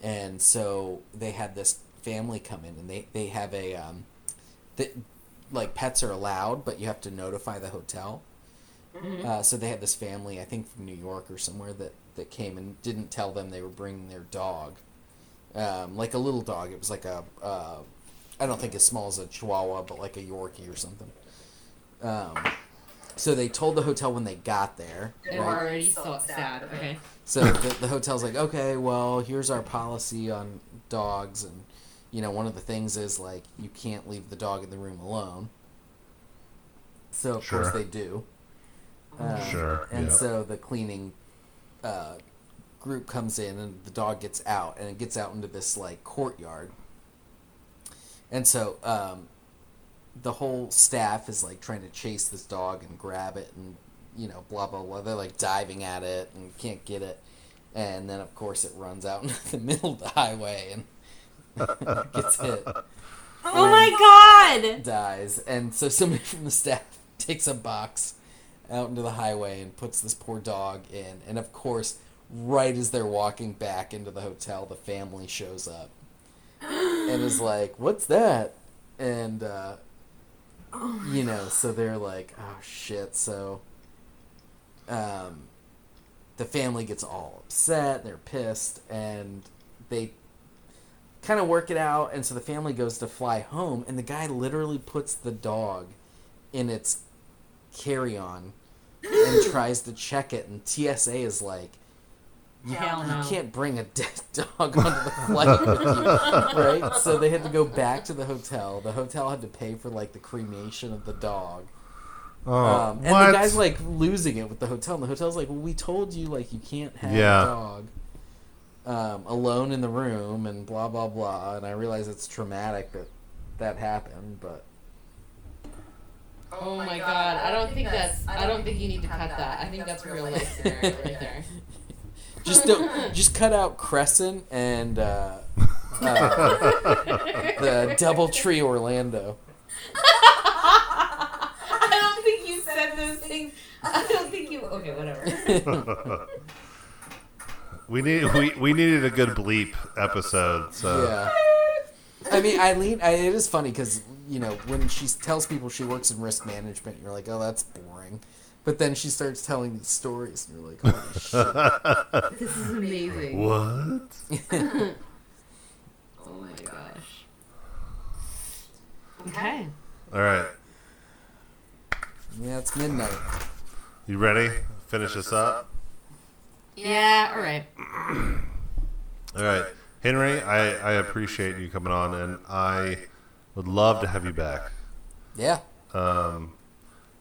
and so they had this family come in and they they have a um, that like pets are allowed, but you have to notify the hotel. Uh, so they had this family, I think from New York or somewhere, that, that came and didn't tell them they were bringing their dog, um, like a little dog. It was like a, uh, I don't think as small as a Chihuahua, but like a Yorkie or something. Um, so they told the hotel when they got there. They're right? already so sad. Okay. So the, the hotel's like, okay, well, here's our policy on dogs, and you know, one of the things is like you can't leave the dog in the room alone. So of course they do. Uh, Sure, And yeah. so the cleaning uh, group comes in and the dog gets out and it gets out into this like courtyard. And so um, the whole staff is like trying to chase this dog and grab it and you know blah blah blah. They're like diving at it and can't get it. And then of course it runs out into the middle of the highway and gets hit Oh my god! dies, and so somebody from the staff takes a box out into the highway and puts this poor dog in. And of course, right as they're walking back into the hotel, the family shows up and is like, "What's that?" And uh, you know, so they're like, "Oh shit!" So, um, the family gets all upset. They're pissed, and they kind of work it out. And so the family goes to fly home, and the guy literally puts the dog in its carry-on and tries to check it, and TSA is like, "You, Hell you can't bring a dead dog onto the flight right?" So they had to go back to the hotel. The hotel had to pay for like the cremation of the dog. Oh, Um, and what? the guy's like losing it with the hotel. And the hotel's like, "Well, we told you like you can't have Yeah. a dog um, alone in the room and blah blah blah." And I realize it's traumatic that that happened, but Oh my god! I don't think that's. I don't think you need to cut that. I think that's a real life scenario right there. just don't, just cut out Crescent and uh, uh, the DoubleTree Orlando. I don't think you said those things. I don't think you. Okay, whatever. we need we, we needed a good bleep episode. So Yeah. I mean, Eileen, I, it is funny because you know when she tells people she works in risk management, you're like, oh, that's boring. But then she starts telling these stories, and you're like, holy shit. this is amazing. what? Oh my gosh. Okay. All right, Yeah, it's midnight. you ready? Finish this up. Yeah. All right. All right, Henry, I I appreciate you coming on, and I would love to have you back. Yeah. Um,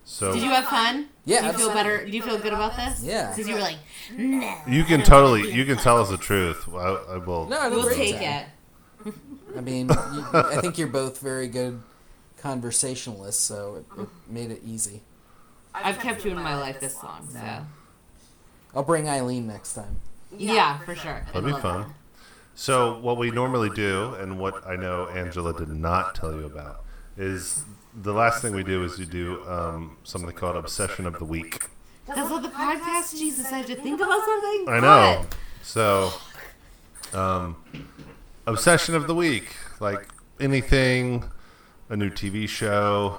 so Did you have fun? Yeah, Do you feel better? Do you feel good about this? Yeah. Because you were like, no. you can totally you can tell us the truth. I, I will. No, I we'll great take time. it. I mean, you, I think you're both very good conversationalists, so it, it made it easy. I've kept you in my life this long, so I'll bring Eileen next time. yeah, for sure. That'd be fun. So what we normally do, and what I know Angela did not tell you about, is the last thing we do is you do um, something called Obsession of the Week. That's what the podcast. Jesus, I have to think about something. I know. So, um, Obsession of the Week, like anything, a new TV show,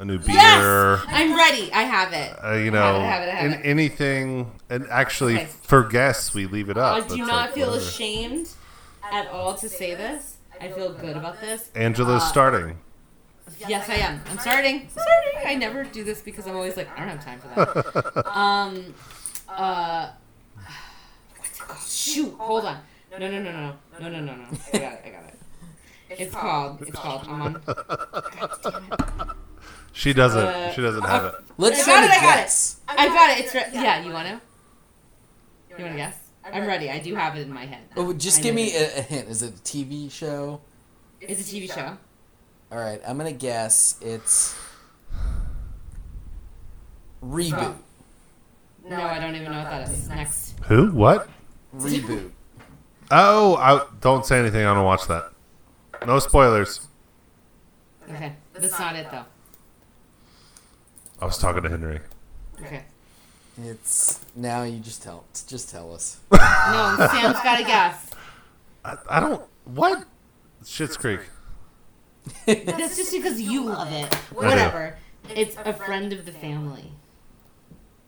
a new beer. Yes, I'm ready. I have it. Uh, you I know, have it, I have it, I have an- it. anything, and actually Okay. for guests we leave it up. I do It's not like, feel whatever. ashamed at all to say this. I feel good about this. Angela's Uh, starting. Yes, I am. I'm starting. Starting. I never do this because I'm always like, I don't have time for that. um, uh, what's it called? Shoot, hold on. No, no, no, no, no, no, no, no, no. I got it. I got it. It's called. It's called. I'm on. She doesn't. uh, she doesn't have it. Let's I try got to it, I got it. guess. I got it. It's re- yeah. You want to? You want to guess? I'm ready. I do have it in my head. Oh, just I give me a, a hint. Is it a TV show? It's a TV show. All right, I'm gonna guess it's reboot. No, I don't even know what that is. Next. Who? What? Reboot. Oh, I, don't say anything. I don't watch that. No spoilers. Okay. That's not it though. I was talking to Henry. Okay. It's now you just tell just tell us. No, Sam's got a guess. I, I don't. What? Schitt's Creek. That's just because you love it. Whatever. It's a friend of the family.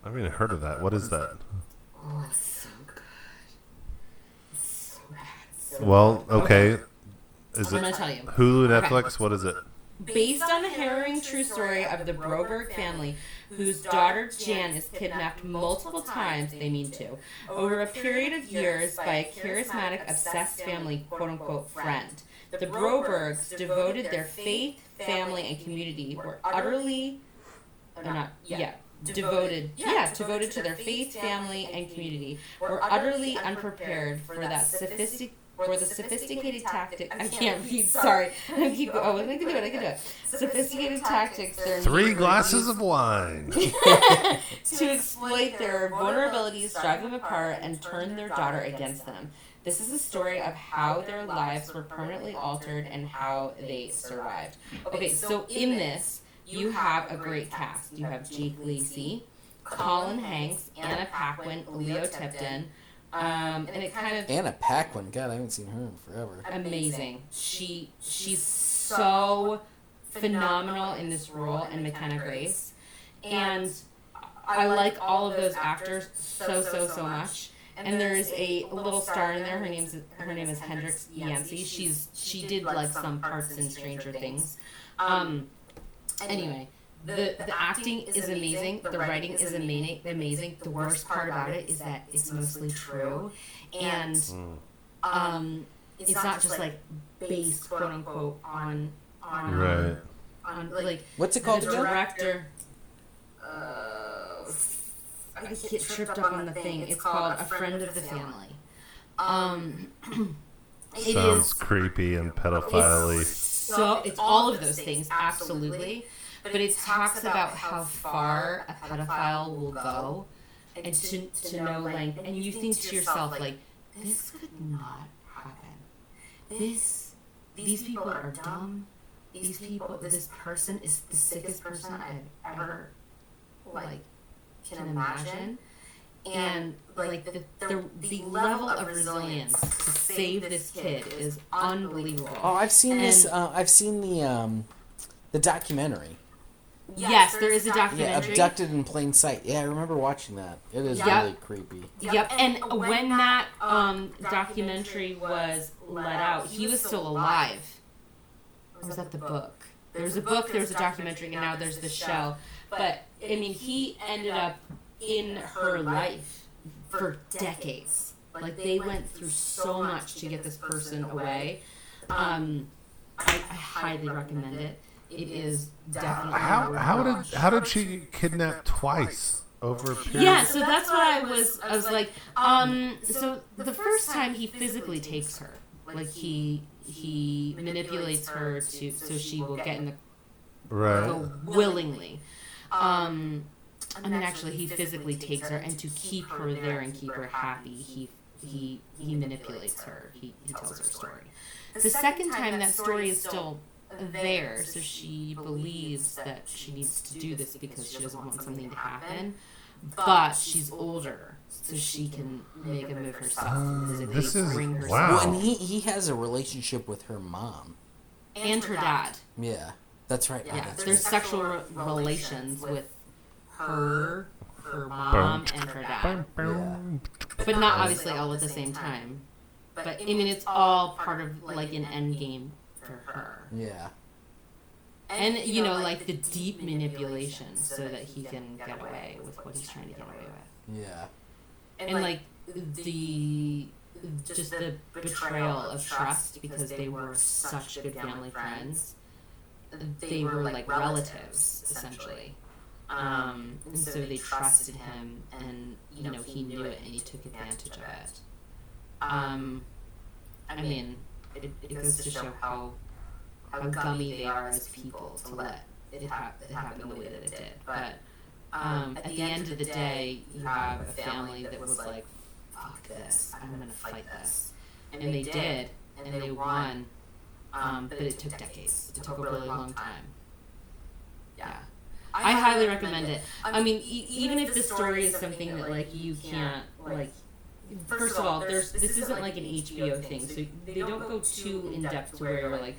I haven't even heard of that. What is that? Oh, it's so good. It's so bad. So Well, okay. Is I'm it gonna tell you. Hulu, Netflix? What is it? Based on the harrowing true story of the Broberg family, whose daughter Jan is kidnapped multiple times, they mean to, over a period of years by a charismatic, obsessed family, quote unquote, friend. The Brobergs devoted their faith, family, and community were utterly, uh, not, yeah, devoted, yeah, devoted to their faith, family, and community, were utterly unprepared for that sophistic for the sophisticated tactic. I can't read. Sorry, I keep. Oh, I can do it. I can do it. Sophisticated tactics. Three glasses of wine. to exploit their vulnerabilities, drive them apart, and turn their daughter against them. This is a story of how their lives were permanently altered and how they survived. Okay, so in this, you have a great cast. You have Jake Lacy, Colin Hanks, Anna Paquin, Lio Tipton, um, and it kind of Anna Paquin. God, I haven't seen her in forever. amazing. She she's so phenomenal in this role in McKenna Grace, and I like all of those actors so so so much. And there's a little star in there. Her name's her name is Hendrix Yancey. She's she did like some parts in Stranger Things. Um, anyway, the the acting is amazing. The writing is amazing. Amazing. The worst part about it is that it's mostly true, and um, it's not just like based quote unquote on on Right. on like What's it called the again? director. Uh, I get tripped up on the thing. It's called A Friend of the Family. Um, it Sounds is creepy and pedophile so it's all of those things absolutely, but it talks about how far a pedophile will go, and to to no length. And you think to yourself like, this could not happen. This these people are dumb. These people, this person is the sickest person I've ever like can imagine. And like the, the, the level of resilience to save this kid is unbelievable. Oh, I've seen this. Uh, I've seen the um, the documentary. Yes, there is a Yeah, documentary. abducted in plain sight. Yeah, I remember watching that. It is Yep. really creepy. Yep, and when that um, documentary was let out, he was still alive. Or was that the book? There was a book, there was a documentary, and now there's the show. But I mean, he ended up in her life for decades. Like they went through so much to get this person away. Um, I, I highly recommend it. It is definitely How how did how did she kidnap twice over a period? Yeah, so that's what I was. I was like, um. So the first time he physically takes her, like he he manipulates her to so she will get in the Right. go willingly. Um, I mean, actually, he physically takes her, and to keep her there and keep her happy, he he he manipulates her. He he tells her story. The second time, that story is still there, so she believes that she needs to do this because she doesn't want something to happen. But she's older, so she can make a move herself. because uh, this is- bring her wow. Well, and he he has a relationship with her mom. and her dad. Yeah, that's right. Yeah, that's there's sexual re- relations with her, her mom, and her dad. Yeah. But not obviously all at the same time. But I mean, it's all part of like an end game for her. Yeah. And you know, like the deep manipulation so that he can get away with what he's trying to get away with. Yeah. And like the just the betrayal of trust because they were such good family friends. They were like relatives essentially. Um, and so they trusted him, and you know he knew it, and he took advantage of it. Um, I mean, it, it goes to show how how gummy they are as people to let it, hap- it happen the way that it did. But um, at the end of the day, you have a family that was like, "Fuck this! I'm gonna fight this," and they did, and they won. Um, but it took decades. It took a really long time. Yeah. I highly recommend it. I mean, e- even if the story is something that like you can't like. First of all, there's this isn't like an HBO thing, so they don't go too in depth to where you're like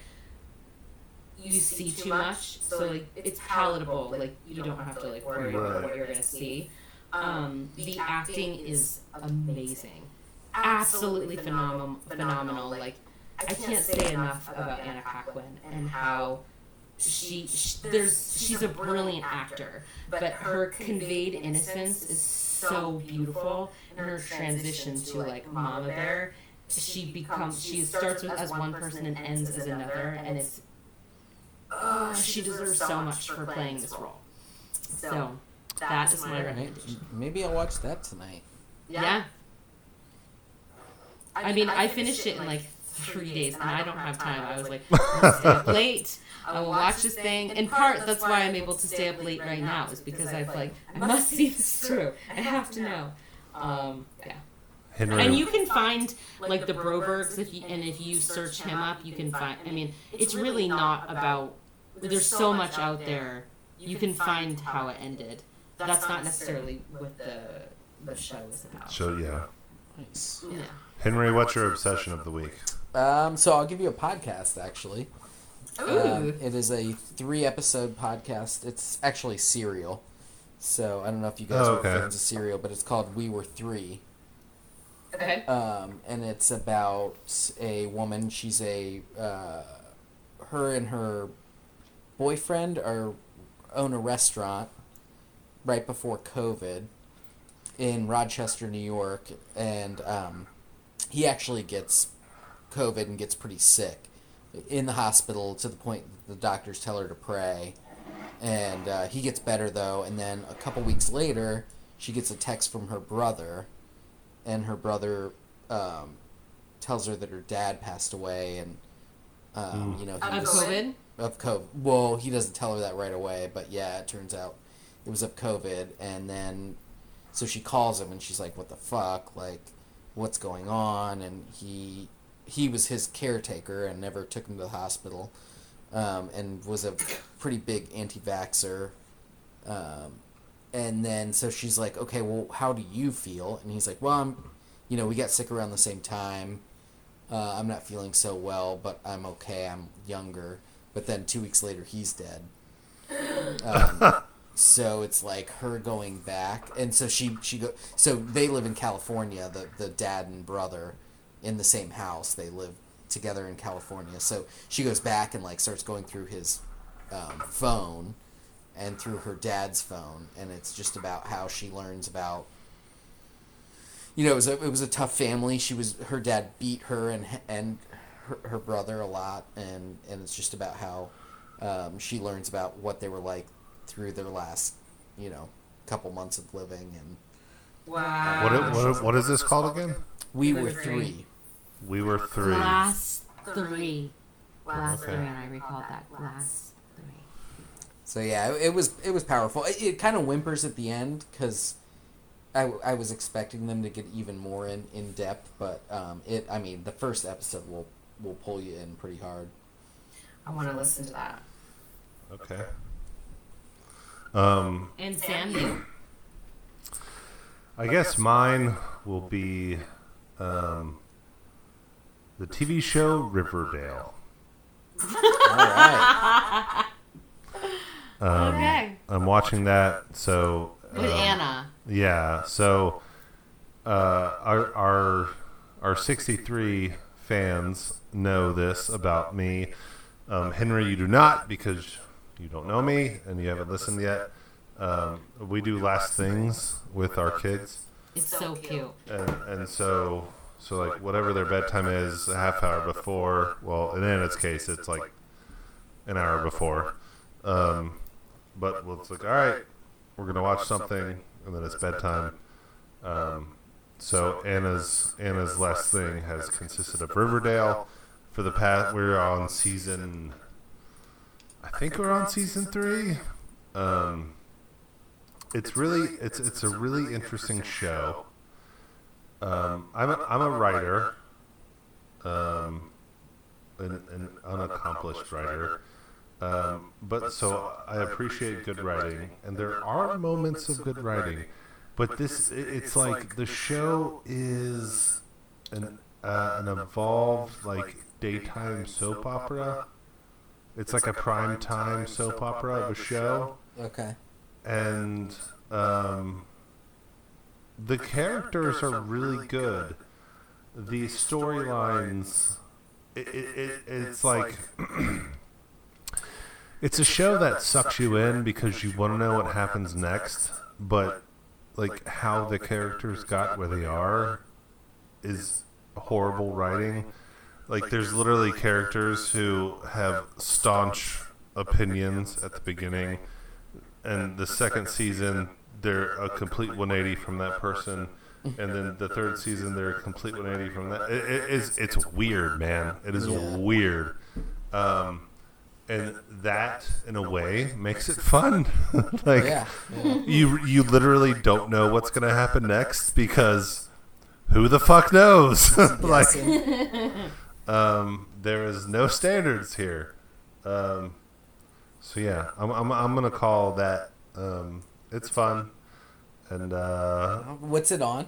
you see too much. So like it's palatable. Like you don't have to like worry about what you're gonna see. Um, the acting is amazing, absolutely phenomenal. Phenomenal. Like I can't say enough about Anna Paquin and how she, sh there's she's a brilliant actor, but her conveyed innocence is so beautiful, and her transition to like Mama Bear, she becomes she starts with as one person and ends as another, and it's oh, she deserves so much for playing this role. So That is my Right? recommendation. Maybe I'll watch that tonight. Yeah. I mean, I finished it in like three days, and I don't have time. I was like, stay up late. I will watch this thing. In part, that's why I'm able to stay up late right now, is because I've like, I must see this through. I have to know. Um, yeah. Henry, And you can find like the Brobergs if you and if you search him up, you can find. I mean, it's really not about. There's so much out there. You can find how it ended. That's not necessarily what the the show is about. so yeah, Nice. Yeah. Henry, what's your obsession of the week? Um, so I'll give you a podcast actually. Um, Ooh. it is a three episode podcast. It's actually serial. So I don't know if you guys Oh, are okay. fans of serial, but it's called We Were Three. Okay. um, and it's about a woman. She's a uh, her and her boyfriend are own a restaurant right before COVID in Rochester, New York, and um, he actually gets COVID and gets pretty sick in the hospital to the point the doctors tell her to pray. And uh, he gets better though, and then a couple weeks later, she gets a text from her brother and her brother um, tells her that her dad passed away, and um, you know he Of was COVID. of COVID. Well, he doesn't tell her that right away, but yeah, it turns out it was of COVID, and then so she calls him and she's like, "What the fuck? Like, what's going on?" And he he was his caretaker and never took him to the hospital, um, and was a pretty big anti-vaxer. Um, and then so she's like, "Okay, well, how do you feel?" And he's like, "Well, I'm, you know, we got sick around the same time." Uh, I'm not feeling so well, but I'm okay. I'm younger. But then two weeks later, he's dead. Um, so it's like her going back, and so she she go. So they live in California. The the dad and brother in the same house. They live together in California. So she goes back and like starts going through his um, phone and through her dad's phone, and it's just about how she learns about you know, it was a, it was a tough family. She was her dad beat her and and her, her brother a lot, and and it's just about how um, she learns about what they were like through their last, you know, couple months of living. And Wow. What, i- what, what is this called again? we We were were three. Three. We were three. Last three. Last Okay. three, and I recall that. Last three. So yeah, it, it was it was powerful. It, it kind of whimpers at the end because. I, I was expecting them to get even more in, in depth, but um, it I mean the first episode will will pull you in pretty hard. I want to listen to that. Okay. Um, And Sam. I guess mine will be um, the TV show Riverdale. All right, Um, okay. I'm watching that, so With um, Anna. Yeah. So, uh, our our our 63 fans know this about me. Um, Henry, you do not because you don't know me and you haven't listened yet. Um, we do last things with our kids, It's so cute. and and so so like whatever their bedtime is, a half hour before. Well, in Anna's case, it's like an hour before. Um, but well, it's like all right, we're gonna watch something, and then it's bedtime. Um, so Anna's Anna's last thing has consisted of Riverdale. For the past, we're on season. I think we're on season three. Um, it's really it's it's a really interesting show. Um, I'm a, I'm a writer, um, an, an unaccomplished writer. Um, but so I appreciate good writing, and there are moments of good writing. But this, it's like the show is an uh, an evolved like daytime soap opera. It's like a prime time soap opera of a show, okay. and um, the characters are really good. The storylines, it, it, it, it's like it's a show that sucks you in because you want to know what happens next, but like how the characters got where they are is horrible writing. Like there's literally characters who have staunch opinions at the beginning, and the second season they're a complete 180 from that person, and then the third season they're a complete 180 from that. It, it is it's weird, man. It is Yeah. weird, um, and that in a way makes it fun. like Yeah. yeah. you you literally don't know what's gonna happen next because who the fuck knows? like um, there is no standards here. Um, so yeah, I'm, I'm, I'm gonna call that. Um, it's fun, and uh, What's it on?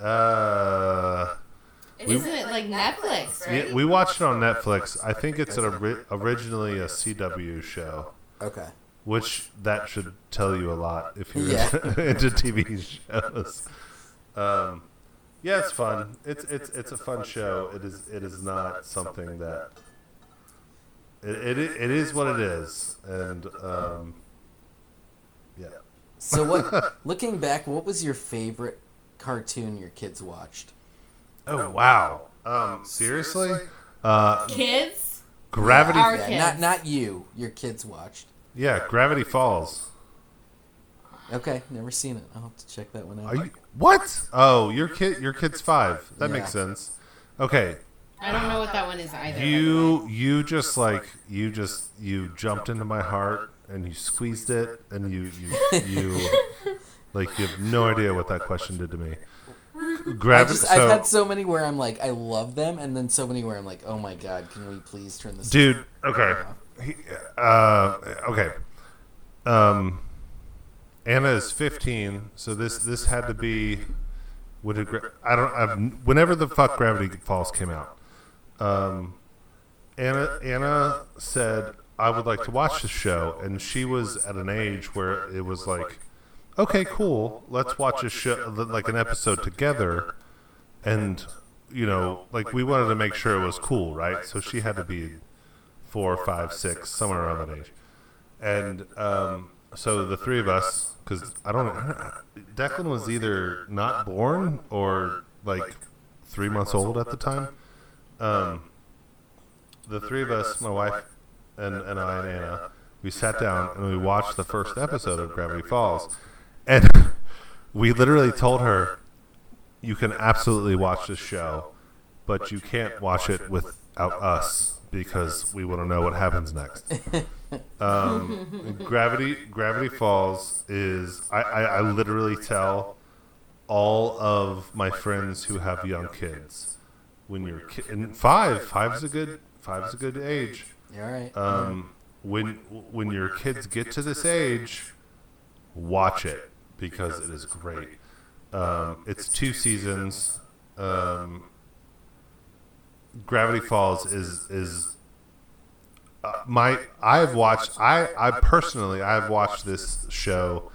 uh, We- Isn't it like Netflix, right? yeah, we watched it on Netflix. I think it's an ori- originally a CW show, Okay. which that should tell you a lot if you're Yeah. into TV shows. Um, yeah, it's fun. It's it's it's a fun show. It is it is not something that it it, it is what it is, and um, yeah. So what? looking back, what was your favorite cartoon your kids watched? Oh wow. Um, seriously, uh, Kids? Gravity. Our Yeah, kids. not not you. Your kids watched. Yeah, Gravity Falls. Okay, never seen it. I'll have to check that one out. Are you what? Oh, your kid, your kid's five. That Yeah. makes sense. Okay, I don't know what that one is either. you you just like you just you jumped into my heart and you squeezed it and you you you like you have no idea what that question did to me. I Gravity. just, So, I've had so many where I'm like, I love them, and then so many where I'm like, oh my god, can we please turn this? dude. Okay. He, uh, okay. Um, Anna is 15, so this this had to be. Would it? gra- I don't. I've, whenever the fuck Gravity Falls came out, um, Anna Anna said I would like to watch the show, and she was at an age where it was like, okay, cool, let's watch a show like an episode together, and you know, like we wanted to make sure it was cool, right? So she had to be four, five, six, somewhere around that age. And um, so the three of us, because I don't, know, Declan was either not born or like three months old at the time. Um, the three of us, my wife and, and I and Anna, we sat down and we watched the first episode of Gravity Falls. And we literally told her, you can absolutely watch this show, but you can't watch it without us because we want to know what happens next. Um, Gravity Gravity Falls is I, I, I literally tell all of my friends who have young kids when you're ki- and five five is a good five is a good age. All right. Um, when when your kids get to this age, watch it because it is great. Um, it's two seasons. Um, Gravity Falls is is uh, my I've watched I I personally I've watched this show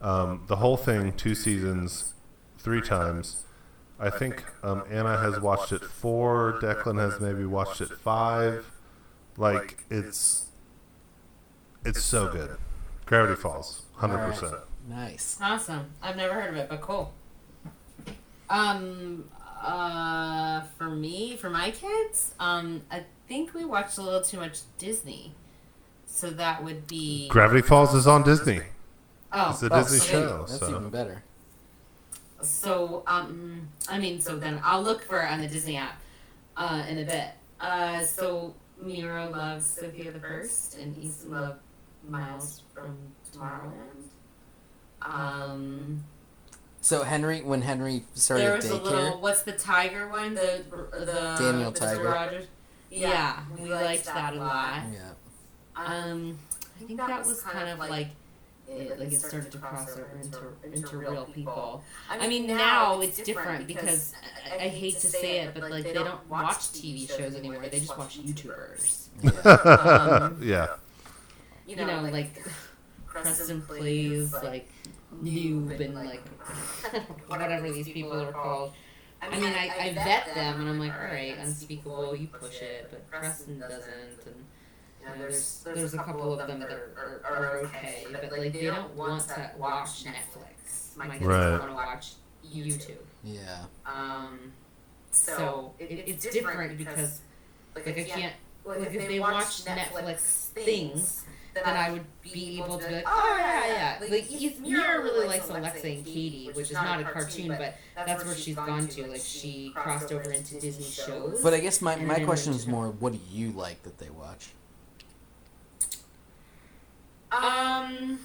um, the whole thing two seasons three times. I think um, Anna has watched it four. Declan has maybe watched it five. Like it's it's so good. Gravity Falls, hundred percent. nice. Awesome. I've never heard of it, but cool. Um, uh, for me, for my kids, um, I think we watched a little too much Disney. So that would be. Gravity Falls is on Disney. Oh, It's a Oh, Disney sweet. show. That's So even better. So, um, I mean, so then I'll look for it on the Disney app uh, in a bit. Uh, so Miro loves Sofia the First, and Easton loved Miles from Tomorrowland. Um, So Henry, when Henry started there was a little. What's the tiger one? The the Daniel Mr. Tiger. Rogers. Yeah, we liked that a lot. yeah, Um, I think that was kind of like. It, like it started to cross over into, into real people. I mean, now it's different because I, I hate to say it, but like they don't watch TV shows anymore. They just watch YouTubers. yeah. Um, yeah, you know, like Preston Plays, like Noob, and like whatever these people are called. I mean, I, I vet them, and I'm like, all right, Unspeakable, you push it, but Preston doesn't, and you know, there's there's a couple of them that are, are, are okay, but like they don't want to watch Netflix. My kids Right. want to watch YouTube. yeah. Um, so it, it's different because like I can't like if they watch Netflix things, then I would be able to be like, oh yeah, yeah. Like he's, Mira really likes Alexa and Katie, which is not a cartoon, but that's where she's gone to. Like she crossed over into Disney shows. But I guess my, my question is more, what do you like that they watch? Um,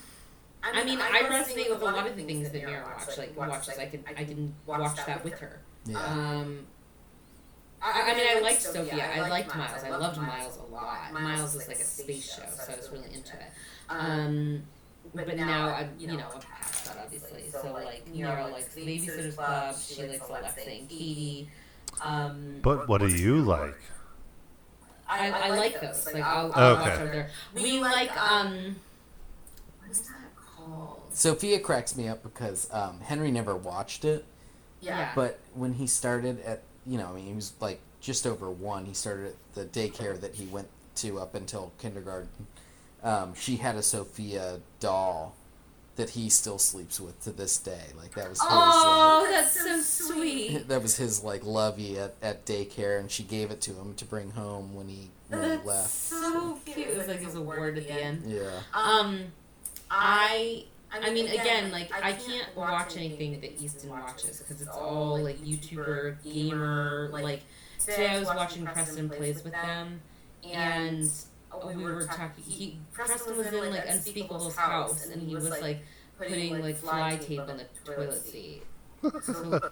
I mean, I resonate with a lot of the things that Mira watch, like watches. I could, I didn't watch that with her. Yeah. Um, I, I mean, I liked Sofia. I liked Miles. I loved Miles a lot. Miles is like a space show, so I was really into it. Um, but now I'm, you know, I'm past that obviously. So like, Mira likes Babysitters Club. She likes Alexa and Katie. Um, But what do you like? I, I like those. Like I'll, I'll Okay. watch over there. We like um, what's that called? Sofia cracks me up because um, Henry never watched it, Yeah. but when he started at, you know, I mean, he was like just over one. He started at the daycare that he went to up until kindergarten. Um, she had a Sofia doll that he still sleeps with to this day. Like that was his. Oh, that's so sweet. Like, that was his like lovey at, at daycare, and she gave it to him to bring home when he when he That's left. so cute. It was like his award at the end. Yeah. Um, I. I mean, again, like I can't watch anything that Easton watches because it's all like YouTuber, gamer. Like today, I was watching Preston plays with them, and we were talking. He Preston was in like Unspeakable's house, and he was like putting like fly tape on the toilet seat. So, like,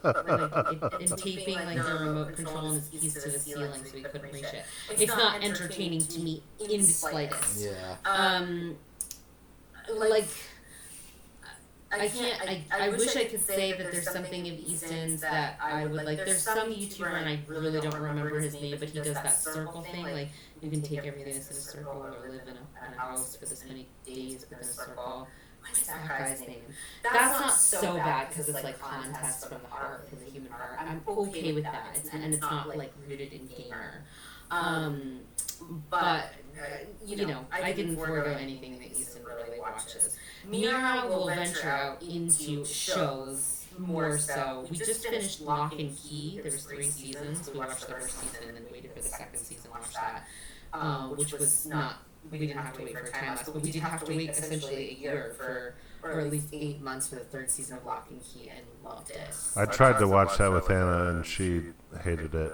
and, and taping like the remote control and his keys to the ceiling so he couldn't reach it. It's not entertaining to me in the slightest. Yeah. Um, like, I can't. I, I wish I could say that there's something in Easton's that I would like. There's some YouTuber and I really don't remember his name, but he does that circle thing. Like you can take everything that's in a circle or live in a, in a house for this many days within a circle. What is that guy's name? That's not so bad because it's like contests from the heart, from the human heart. I'm okay with that, it's, and it's not like rooted in gamer. Um, but uh, you know, I can forego anything that Easton really watches. Mira will venture out into shows more so. We just finished Locke and Key. There was three seasons. We watched the first season and then waited for the second season. Watched that, um, which was not. We didn't have to wait for a time lapse, but we did have to wait essentially a year for, or at least eight months for the third season of Locke and Key, and loved it. I tried to watch that with Anna, and she hated it.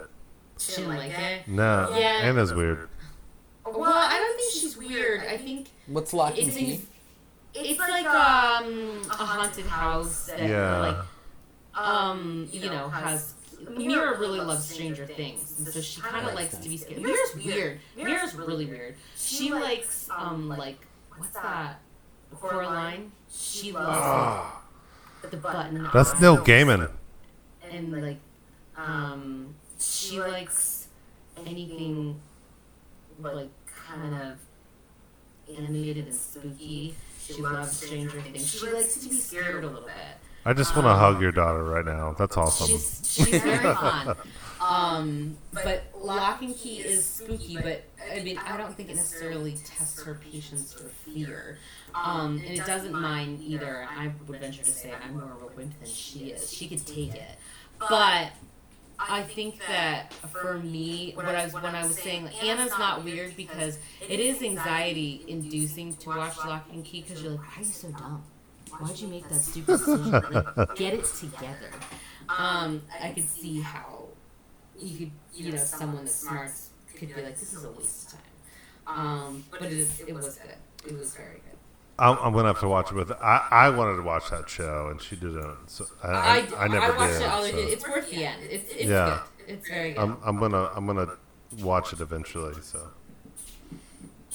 She didn't like it. No, Yeah. Anna's weird. Well, I don't think she's weird. I think What's Lock and it's Key? it's like um a haunted house that Yeah. like um you know has Mira really loves Stranger Things, and so she kind of likes to be scared. Mira's weird. Mira's really weird. She likes um like what's that Coraline? She loves Ah, like, the button. that's Neil Gaiman. and like um she likes anything like kind of animated and spooky. She loves Stranger Things. She likes to be scared a little bit. I just want to hug your daughter right now. That's awesome. She's she's very fun. Um, but Locke and Key is spooky, but I mean I don't think it necessarily tests her patience for fear. Um, and it doesn't mind either. I would venture to say I'm more of a wimp than she is. She could take it, but I think that for me, what I was when I was saying like, Anna's not weird because it is anxiety inducing to watch Locke and Key because you're like, why are you so dumb? Why'd you make that stupid decision? Like, get it together. Um, I could see how you could, you know, someone that's smart could be like, this is a waste of time. Um, but it is, it was good. It was very good. I'm, I'm gonna have to watch it with. I, I wanted to watch that show, and she didn't. So I, I, I never I watched did. it all so. It's worth the end. It's, it's Yeah. good. It's very good. I'm, I'm gonna I'm gonna watch it eventually. So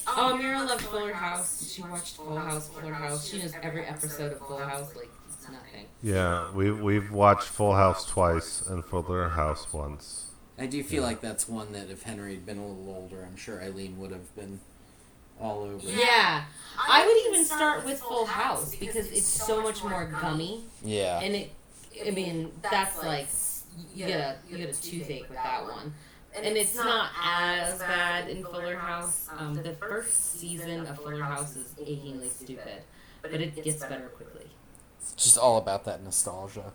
Oh, Mira loved Fuller House. She watched Full House, Fuller House. She knows every episode of Full House like it's nothing. yeah, we we've watched Full House twice and Fuller House once. I do feel like that's one that if Henry had been a little older, I'm sure Eileen would have been all over. it. Yeah, I would even start with Full House because it's so much more gummy, Yeah. and it. I mean, that's like you get a you get a toothache with that one. And it's not as bad in Fuller House. Um, the first season of Fuller House is achingly stupid, but it gets better quickly. It's just all about that nostalgia.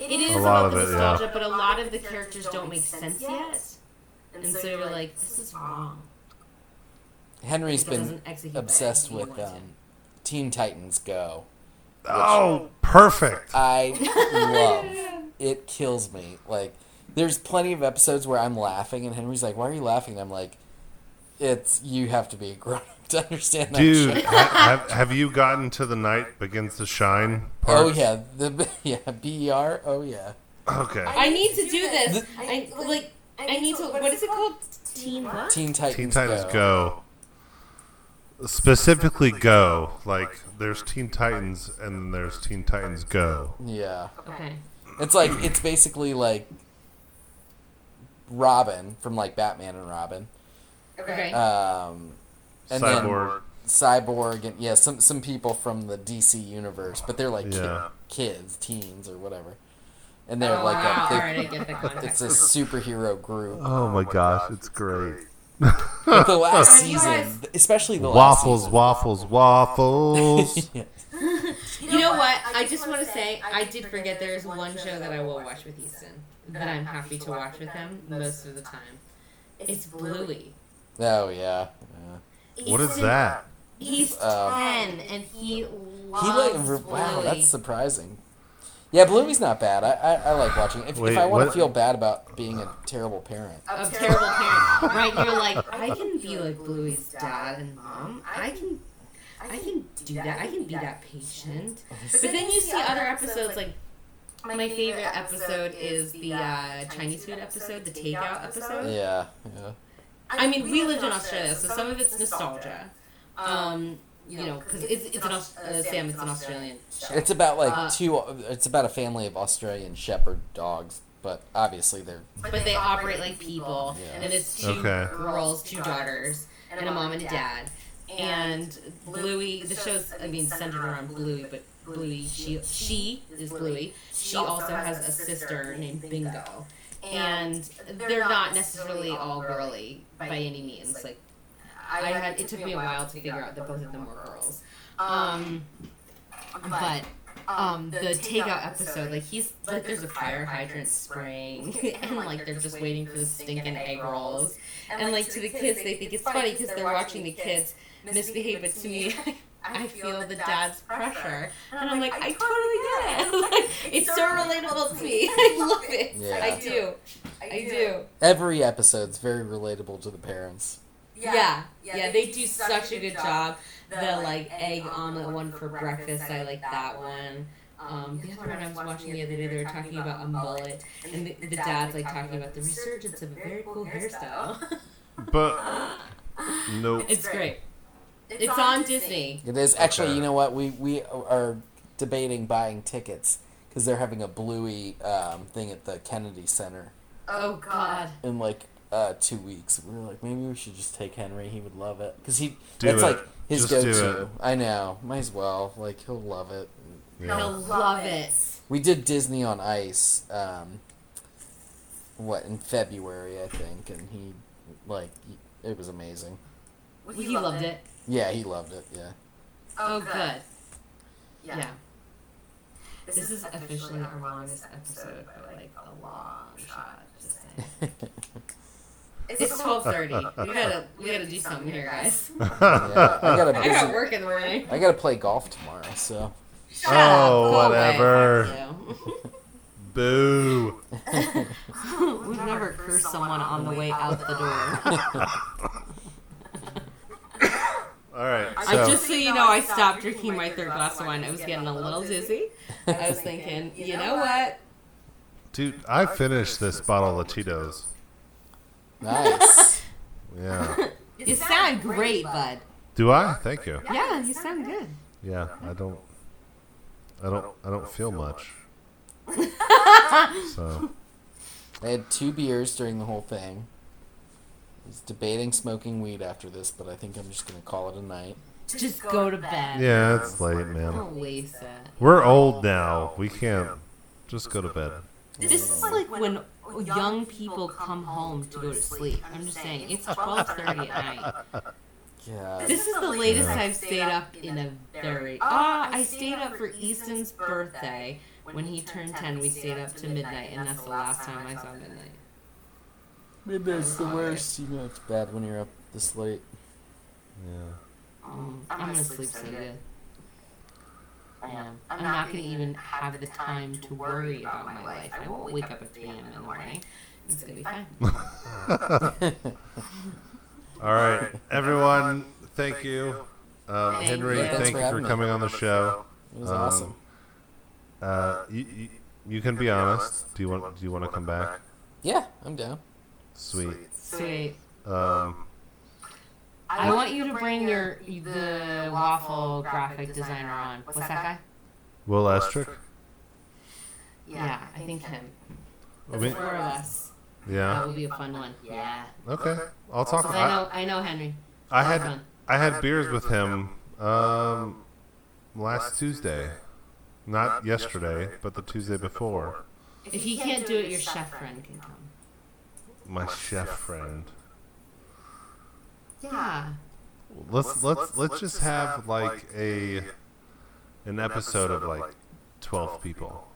It is A lot about the of it, yeah. nostalgia, but a lot of the characters don't make sense yet. And so you're like, this is wrong. Henry's It been doesn't execute the obsessed with want um, Teen Titans Go. Oh, perfect. I love it. Kills me. Like, there's plenty of episodes where I'm laughing, and Henry's like, "Why are you laughing?" I'm like, "It's you have to be a grown up to understand that." Dude, shit." ha- have, have you gotten to the night begins to shine? Oh yeah, the yeah ber. Oh yeah. Okay. I need to do this. I like. I need to. What is it called? Teen what? Teen Titans. Teen Titans Go. Go. Specifically, Go. Like, there's Teen Titans and then there's Teen Titans Go. Yeah, Okay. it's like it's basically like Robin from like Batman and Robin. Okay. Um, and Cyborg. then Cyborg and yeah, some some people from the DC universe, but they're like ki- Yeah. kids, teens or whatever, and they're oh, like wow. a, they- All right, the it's a superhero group. Oh my gosh, it's great. But the last season, especially the Waffles, last waffles, waffles. Yeah. You know what? I just want to say I did forget there's one show that I will watch with Easton that I'm happy to watch with him most of the time. It's Bluey. Oh yeah. yeah. what is that? He's Um, ten and he He loves like wow, that's surprising. Yeah, Bluey's not bad. I, I, I like watching. it. If, Wait, if I want to feel bad about being a terrible parent, a terrible parent, right? You're like, I can be like Bluey's dad and mom. I can, I can do that. I can be that patient. But then you see other episodes like. My favorite episode is the uh, Chinese food episode, the takeout episode. yeah, yeah. I mean, we lived in Australia, so some of it's nostalgia. Um, you know, because it's it's an Aus- uh, Sam, it's an Australian show. It's about like Uh, two. It's about a family of Australian Shepherd dogs, but obviously they're but they operate like people, Yeah. and it's two Okay. girls, two daughters, and a mom and a dad. And Bluey, the show's I mean centered around Bluey, but Bluey, she she is Bluey. She also has a sister named Bingo, and they're not necessarily all girly by any means. Like I had, it took me a while to figure out that both of them were girls. Um, but um, the takeout episode, like he's like, there's a fire hydrant spraying, and like they're just waiting for the stinking egg rolls, and like to the kids, they think it's funny because they're watching the kids misbehave, but to me. I feel the dad's pressure, and I'm like, I totally get it. Like, it's so relatable to me. I love it. Yeah. I do. I do. every episode's very relatable to the parents. Yeah, yeah, they do such a good job. The like egg omelet one for breakfast, I like that one. Um, the other one I was watching the other day, they were talking about a mullet, and the, the dad's like talking about the resurgence of a very cool hairstyle. But nope. it's great. It's on Disney. It is actually. Okay. You know what? We we are debating buying tickets because they're having a Bluey um, thing at the Kennedy Center Oh God. in like uh, two weeks. We were like, maybe we should just take Henry. He would love it because he. Do that's it. like his Just go-to. I know. Might as well. Like he'll love it. Yeah. He'll love it. We did Disney on Ice. Um, what in February, I think, and he like it was amazing. He loved it. Yeah, he loved it. Yeah. Oh, good. Yeah. This is officially our longest episode by like a long shot. Just saying. It's twelve thirty. We gotta we gotta do something here, guys. yeah. I got a I got busy. work in the morning. I got to play golf tomorrow, so Shut Oh, up, whatever. Boo. We've never cursed someone on the way out the door. All right. I So, just so you know, I stopped drinking my third glass of wine. I was getting a little dizzy. I was thinking, you know what? dude, I finished this bottle of Tito's. Nice. Yeah. You sound great, bud. Do I? Thank you. Yeah, you sound good. Yeah, I don't. I don't. I don't feel much. So I had two beers during the whole thing. I was debating smoking weed after this, but I think I'm just gonna call it a night. Just go to bed. yeah, it's late, man. Don't waste it. We're old now. We can't just go to bed. This is like when young people come home to go to sleep. I'm just saying, it's 12:30 at night. Yeah. This is the latest I've stayed up in a very. Ah, I stayed up for Easton's birthday. When he turned 10, we stayed up to midnight, and that's the last time I saw midnight. Midnight's the worst. You know it's bad when you're up this late. Yeah. Um, I'm gonna sleep so good. I am. I'm not gonna even have the time to worry about my life. I won't wake up at 3 a.m. in the morning. It's gonna be fine. All right, everyone. Thank you, um, Thank Henry. you. Thank Thanks you for for coming on the show. It was Um, awesome. Uh, you, you, you can be honest. Do you want Do you want to come back? Yeah, I'm down. Sweet. Sweet. Um, I want you to bring your the waffle graphic designer on. What's that guy? Will Estrick. Yeah, I think him. I mean, Four of us. Yeah, that yeah. would be a fun one. Yeah. Okay. I'll talk. 'Cause I know I know Henry. I Have had fun. I had beers with him um, last Tuesday, not yesterday, but the Tuesday before. If he can't do it, your chef friend can come. My chef friend. Yeah. Let's let's let's just have like a an episode of like twelve people.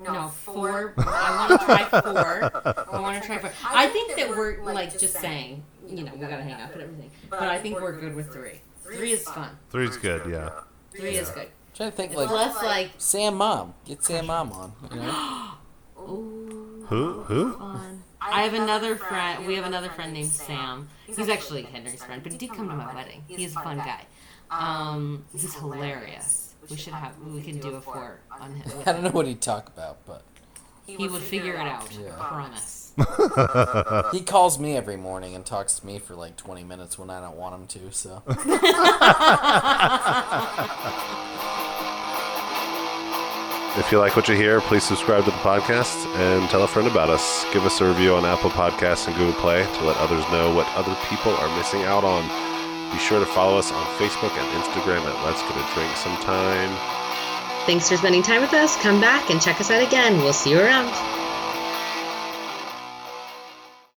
No, four. I want to try four. I want to try four. I think that we're like just saying, you know, we gotta hang up and everything. But I think we're good with three. Three is fun. Three's good, yeah. Three is good. trying to think like less like, Sam Mom. Get Sam Mom on. You know? ooh, Who who? fun. I have another friend. We have another friend named Sam. He's actually Henry's friend, but he did come to my wedding. He's a fun guy. Um, he's hilarious. We should have. We can do a four on him. I don't know what he'd talk about, but He would figure it out. Yeah. Promise. he calls me every morning and talks to me for like 20 minutes when I don't want him to. So If you like what you hear, please subscribe to the podcast and tell a friend about us. Give us a review on Apple Podcasts and Google Play to let others know what other people are missing out on. Be sure to follow us on Facebook and Instagram at Let's Get a Drink Sometime. Thanks for spending time with us. Come back and check us out again. We'll see you around.